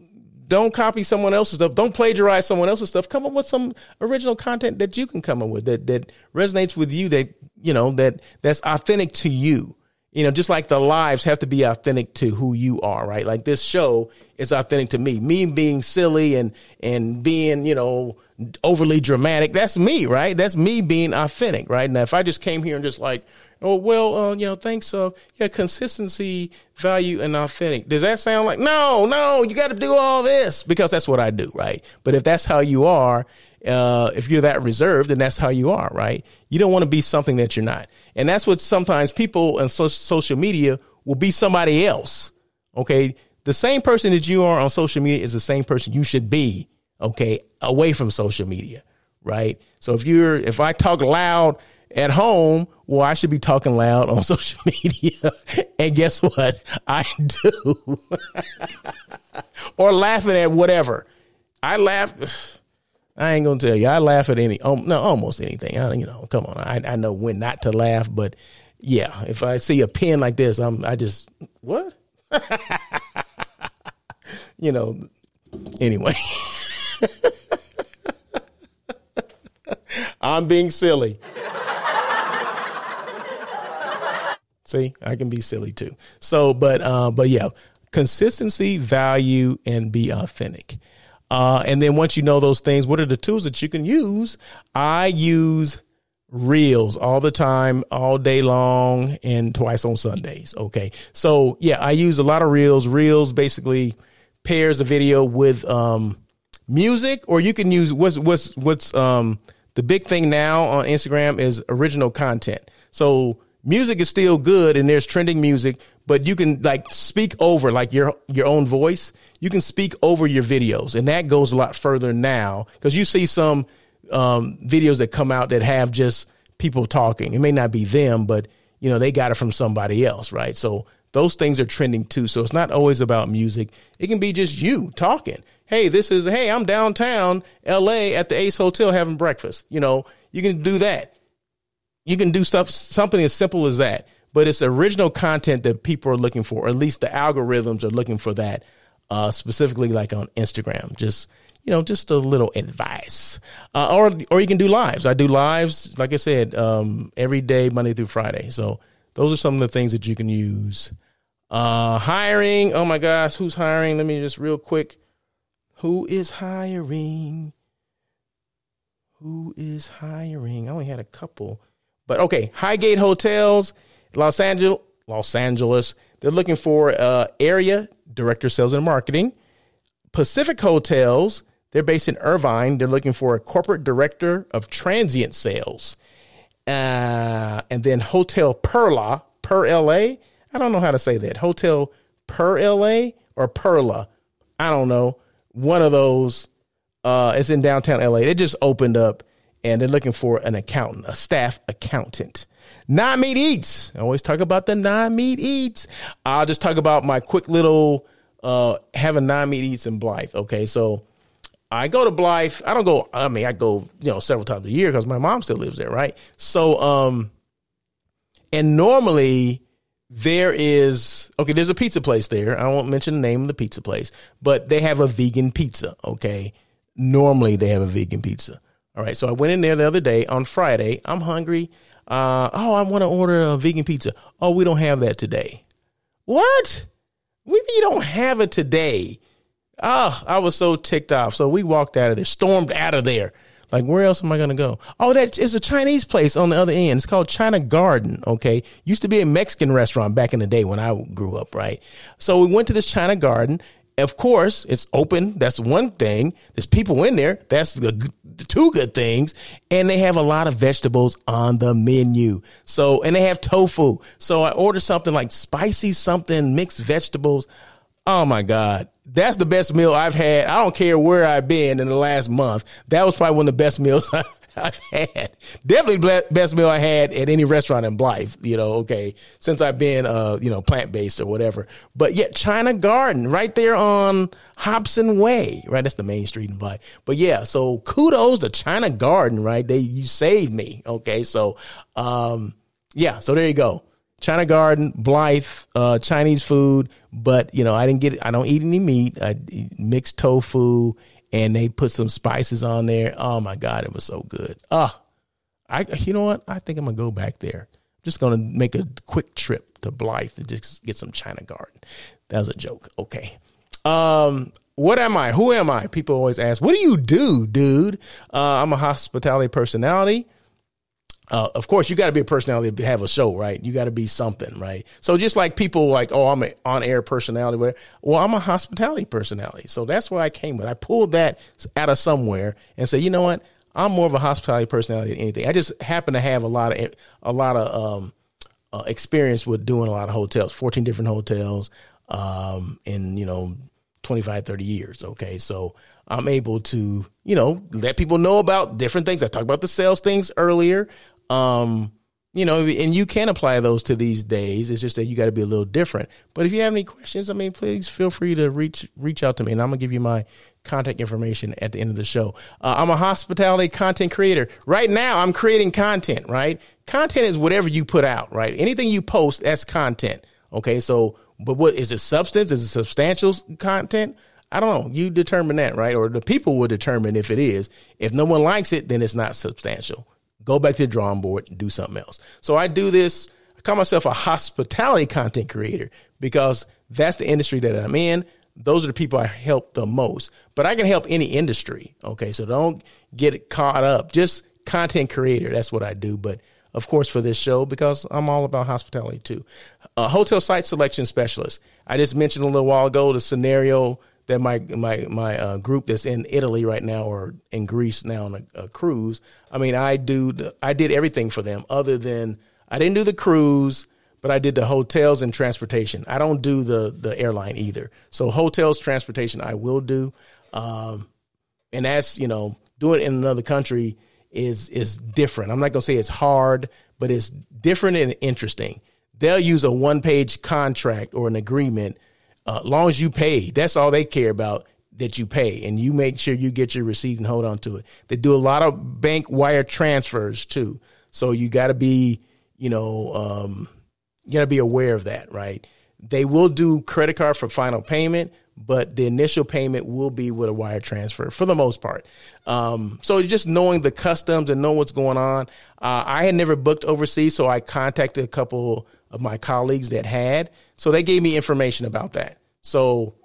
don't copy someone else's stuff. Don't plagiarize someone else's stuff. Come up with some original content that you can come up with that that resonates with you. That you know that that's authentic to you. You know, just like the lives have to be authentic to who you are, right? Like this show is authentic to me. Me being silly and and being you know overly dramatic. That's me, right? That's me being authentic, right? Now, if I just came here and just like Oh well, uh, you know, thanks. Uh, yeah, consistency, value, and authentic. Does that sound like no, no? You got to do all this because that's what I do, right? But if that's how you are, uh, if you're that reserved, then that's how you are, right? You don't want to be something that you're not, and that's what sometimes people on so- social media will be somebody else. Okay, the same person that you are on social media is the same person you should be. Okay, away from social media, right? So if you're, if I talk loud at home, well, I should be talking loud on (laughs) social media. and guess what? I do. (laughs) or laughing at whatever. I laugh. (sighs) I ain't gonna tell you. I laugh at any, um, no, almost anything. I, you know, come on. I, I know when not to laugh, but yeah, if I see a pen like this, I'm, I just what? (laughs) you know. Anyway, I'm being silly. See, I can be silly too. So, but, uh, but yeah, consistency, value, and be authentic. Uh, and then once you know those things, what are the tools that you can use? I use reels all the time, all day long, and twice on Sundays. Okay. So yeah, I use a lot of reels. Reels basically pairs a video with, um, music, or you can use what's, what's, what's, um, the big thing now on Instagram is original content. So music is still good and there's trending music, but you can like speak over like your your own voice. You can speak over your videos, and that goes a lot further now because you see some um, videos that come out that have just people talking. It may not be them, but you know they got it from somebody else, right? So those things are trending too. So it's not always about music. It can be just you talking. Hey, this is hey, I'm downtown LA at the Ace Hotel having breakfast. You know, you can do that you can do stuff something as simple as that but it's original content that people are looking for or at least the algorithms are looking for that uh, specifically like on instagram. Just you know just a little advice. Uh, or or you can do lives. I do lives like i said um, every day monday through friday. So those are some of the things that you can use. Uh, hiring. Oh my gosh who's hiring? Let me just real quick. Who is hiring? Who is hiring? I only had a couple but okay, Highgate Hotels, Los Angeles, Los Angeles. They're looking for uh, area director, sales and marketing. Pacific Hotels. They're based in Irvine. They're looking for a corporate director of transient sales. Uh, and then Hotel Perla, Per LA. I don't know how to say that. Hotel Per LA or Perla. I don't know. One of those. Uh, it's in downtown LA. It just opened up and they're looking for an accountant, a staff accountant. Non meat eats. I always talk about the non meat eats. I'll just talk about my quick little uh having non meat eats in Blythe. Okay, so I go to Blythe. I don't go. I mean, I go you know several times a year because my mom still lives there, right? So um, and normally there is okay. There's a pizza place there. I won't mention the name of the pizza place, but they have a vegan pizza. Okay, normally they have a vegan pizza. All right, so I went in there the other day on Friday. I'm hungry. Uh, oh, I want to order a vegan pizza. Oh, we don't have that today. What? We don't have it today. Oh, I was so ticked off. So we walked out of there, stormed out of there. Like, where else am I going to go? Oh, that is a Chinese place on the other end. It's called China Garden. Okay. Used to be a Mexican restaurant back in the day when I grew up, right? So we went to this China Garden. Of course, it's open. That's one thing. There's people in there. That's the two good things. And they have a lot of vegetables on the menu. So, and they have tofu. So I ordered something like spicy something, mixed vegetables. Oh my God. That's the best meal I've had. I don't care where I've been in the last month. That was probably one of the best meals (laughs) (laughs) I've had. Definitely best meal I had at any restaurant in Blythe, you know, okay, since I've been, uh, you know, plant based or whatever. But yet, China Garden right there on Hobson Way, right? That's the main street in Blythe. But yeah, so kudos to China Garden, right? They, you saved me. Okay. So, um, yeah, so there you go. China Garden, Blythe, uh, Chinese food, but you know, I didn't get, I don't eat any meat. I mixed tofu and they put some spices on there. Oh my God, it was so good. Ah, I, you know what? I think I'm gonna go back there. Just gonna make a quick trip to Blythe and just get some China Garden. That was a joke. Okay. Um, what am I? Who am I? People always ask, what do you do, dude? Uh, I'm a hospitality personality uh, of course, you got to be a personality to have a show, right? You got to be something, right? So just like people like, oh, I'm an on-air personality. Well, I'm a hospitality personality, so that's where I came with. I pulled that out of somewhere and said, you know what? I'm more of a hospitality personality than anything. I just happen to have a lot of a lot of um, uh, experience with doing a lot of hotels, 14 different hotels, um, in you know 25, 30 years. Okay, so I'm able to, you know, let people know about different things. I talked about the sales things earlier. Um, you know, and you can apply those to these days. It's just that you got to be a little different. But if you have any questions, I mean, please feel free to reach reach out to me, and I'm gonna give you my contact information at the end of the show. Uh, I'm a hospitality content creator. Right now, I'm creating content. Right, content is whatever you put out. Right, anything you post, that's content. Okay, so but what is it? Substance? Is it substantial content? I don't know. You determine that, right? Or the people will determine if it is. If no one likes it, then it's not substantial go back to the drawing board and do something else. So I do this. I call myself a hospitality content creator because that's the industry that I'm in. Those are the people I help the most. But I can help any industry. Okay. So don't get caught up. Just content creator. That's what I do. But of course, for this show, because I'm all about hospitality too. A hotel site selection specialist. I just mentioned a little while ago the scenario that my my my uh, group that's in Italy right now or in Greece now on a, a, cruise. I mean, I do the, I did everything for them other than I didn't do the cruise, but I did the hotels and transportation. I don't do the the airline either. So hotels, transportation, I will do, um, and that's you know doing it in another country is is different. I'm not gonna say it's hard, but it's different and interesting. They'll use a one page contract or an agreement uh, long as you pay, that's all they care about that you pay, and you make sure you get your receipt and hold on to it. They do a lot of bank wire transfers too, so you got to be, you know, um, you got to be aware of that, right? They will do credit card for final payment, but the initial payment will be with a wire transfer for the most part. Um, so just knowing the customs and know what's going on. Uh, I had never booked overseas, so I contacted a couple of my colleagues that had. So they gave me information about that. So,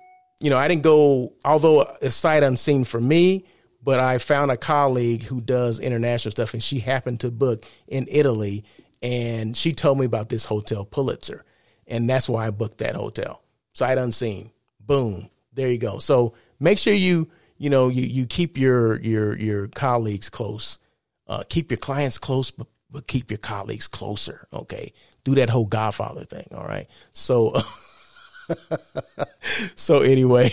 you know, I didn't go, although it's sight unseen for me, but I found a colleague who does international stuff and she happened to book in Italy and she told me about this hotel Pulitzer. And that's why I booked that hotel. Sight unseen. Boom. There you go. So make sure you, you know, you, you keep your, your, your colleagues close. Uh, keep your clients close, but, but keep your colleagues closer. Okay do that whole Godfather thing. All right. So, (laughs) so anyway,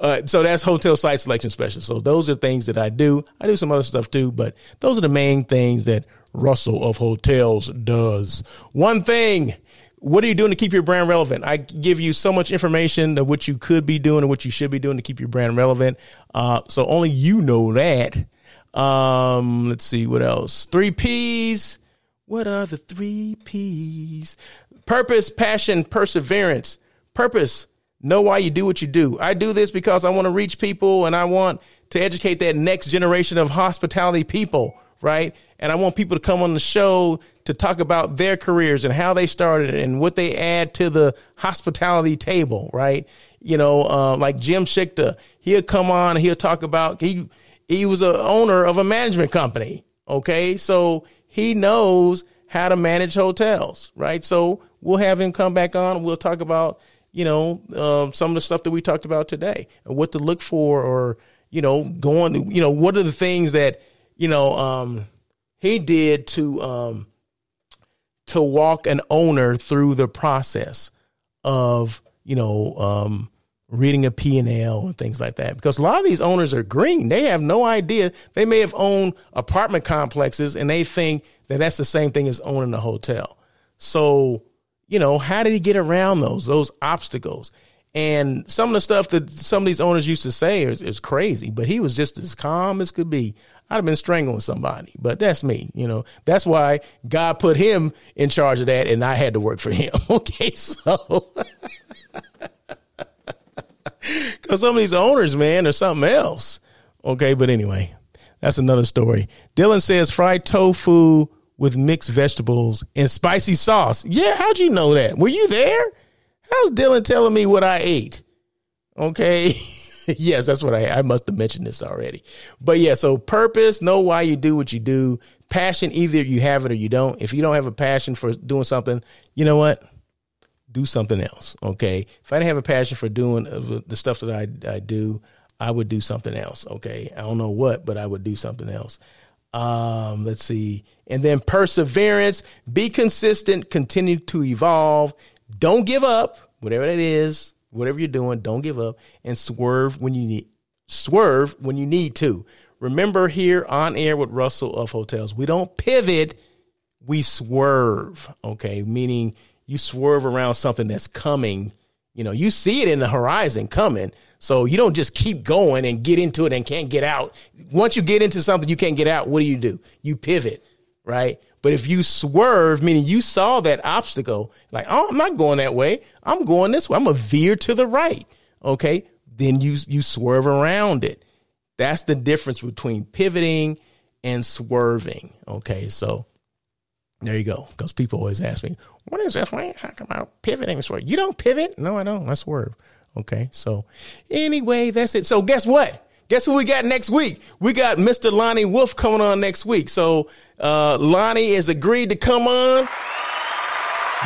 uh, so that's hotel site selection special. So those are things that I do. I do some other stuff too, but those are the main things that Russell of Hotels does. One thing. What are you doing to keep your brand relevant? I give you so much information of what you could be doing and what you should be doing to keep your brand relevant. Uh, so only you know that. Um, let's see what else. Three P's. What are the three P's? Purpose, passion, perseverance. Purpose. Know why you do what you do. I do this because I want to reach people and I want to educate that next generation of hospitality people, right? And I want people to come on the show to talk about their careers and how they started and what they add to the hospitality table, right? You know, uh, like Jim Schichter, he'll come on, and he'll talk about he he was a owner of a management company. Okay, so he knows how to manage hotels, right? So we'll have him come back on. We'll talk about you know um, some of the stuff that we talked about today and what to look for, or you know, going to you know what are the things that you know um, he did to um, to walk an owner through the process of you know um, reading a P&L and things like that. Because a lot of these owners are green. They have no idea. They may have owned apartment complexes and they think that that's the same thing as owning a hotel. So, you know, how did he get around those, those obstacles? And some of the stuff that some of these owners used to say is, is crazy, but he was just as calm as could be. I'd have been strangling somebody, but that's me, you know. That's why God put him in charge of that and I had to work for him. (laughs) Okay, so (laughs) Because some of these owners, man, are something else. Okay, but anyway, that's another story. Dylan says fried tofu with mixed vegetables and spicy sauce. Yeah, how'd you know that? Were you there? How's Dylan telling me what I ate? Okay. (laughs) yes, that's what I I must have mentioned this already. But yeah, so purpose, know why you do what you do. Passion, either you have it or you don't. If you don't have a passion for doing something, you know what? Do something else. Okay. If I didn't have a passion for doing the stuff that I, I do, I would do something else. Okay. I don't know what, but I would do something else. Um, let's see. And then perseverance, be consistent, continue to evolve. Don't give up, whatever that is, whatever you're doing, don't give up and swerve when you need swerve when you need to. Remember here on air with Russell of Hotels, we don't pivot, we swerve. Okay. Meaning you swerve around something that's coming. You know, you see it in the horizon coming. So you don't just keep going and get into it and can't get out. Once you get into something you can't get out, what do you do? You pivot, right? But if you swerve, meaning you saw that obstacle, like, oh, I'm not going that way. I'm going this way. I'm a veer to the right. Okay. Then you you swerve around it. That's the difference between pivoting and swerving. Okay. So there you go. Because people always ask me, what is this? Why are you talking about pivoting swerve? You don't pivot? No, I don't. I swerve. Okay. So anyway, that's it. So guess what? Guess who we got next week? We got Mr. Lonnie Wolf coming on next week. So uh, Lonnie has agreed to come on.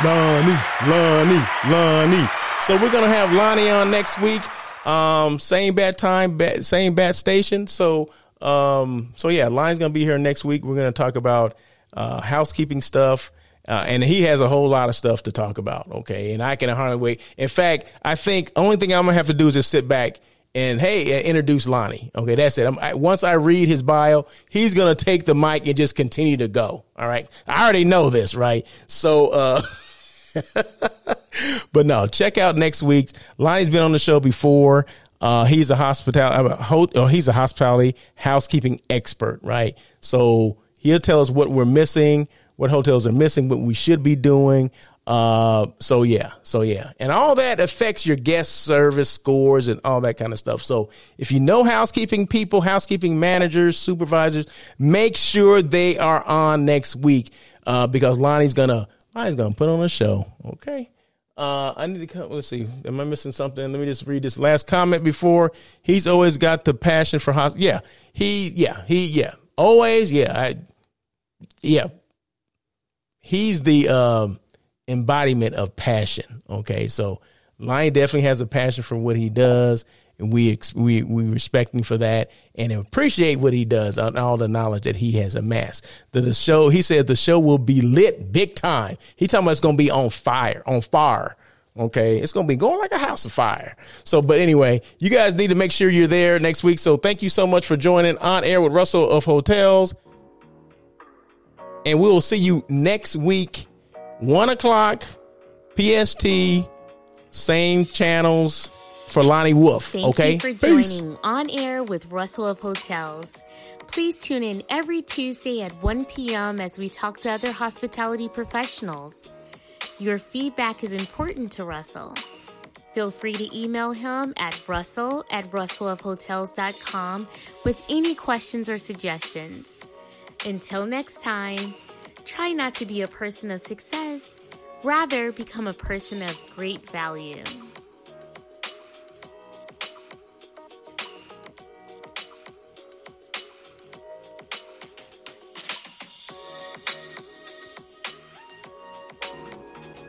Lonnie, Lonnie, Lonnie. So we're gonna have Lonnie on next week. Um, same bad time, bat, same bad station. So um, so yeah, Lonnie's gonna be here next week. We're gonna talk about uh, housekeeping stuff. Uh, and he has a whole lot of stuff to talk about. Okay. And I can hardly wait. In fact, I think only thing I'm going to have to do is just sit back and hey, introduce Lonnie. Okay. That's it. I, once I read his bio, he's going to take the mic and just continue to go. All right. I already know this, right? So, uh, (laughs) but no, check out next week's. Lonnie's been on the show before. Uh, he's a hospitality, uh, he's a hospitality housekeeping expert, right? So He'll tell us what we're missing, what hotels are missing, what we should be doing. Uh, so yeah, so yeah, and all that affects your guest service scores and all that kind of stuff. So if you know housekeeping people, housekeeping managers, supervisors, make sure they are on next week uh, because Lonnie's gonna Lonnie's gonna put on a show. Okay. Uh, I need to come. Let's see. Am I missing something? Let me just read this last comment before. He's always got the passion for hospital. Yeah, he. Yeah, he. Yeah, always. Yeah, I, yeah, he's the um, embodiment of passion. Okay, so Lion definitely has a passion for what he does, and we we we respect him for that and appreciate what he does and all the knowledge that he has amassed. The, the show, he said, the show will be lit big time. He talking about it's going to be on fire, on fire. Okay, it's going to be going like a house of fire. So, but anyway, you guys need to make sure you're there next week. So, thank you so much for joining on air with Russell of Hotels. And we will see you next week, one o'clock PST, same channels for Lonnie Wolf. Thank okay. you for Peace. joining On Air with Russell of Hotels. Please tune in every Tuesday at 1 p.m. as we talk to other hospitality professionals. Your feedback is important to Russell. Feel free to email him at russell at russellofhotels.com with any questions or suggestions. Until next time, try not to be a person of success, rather, become a person of great value.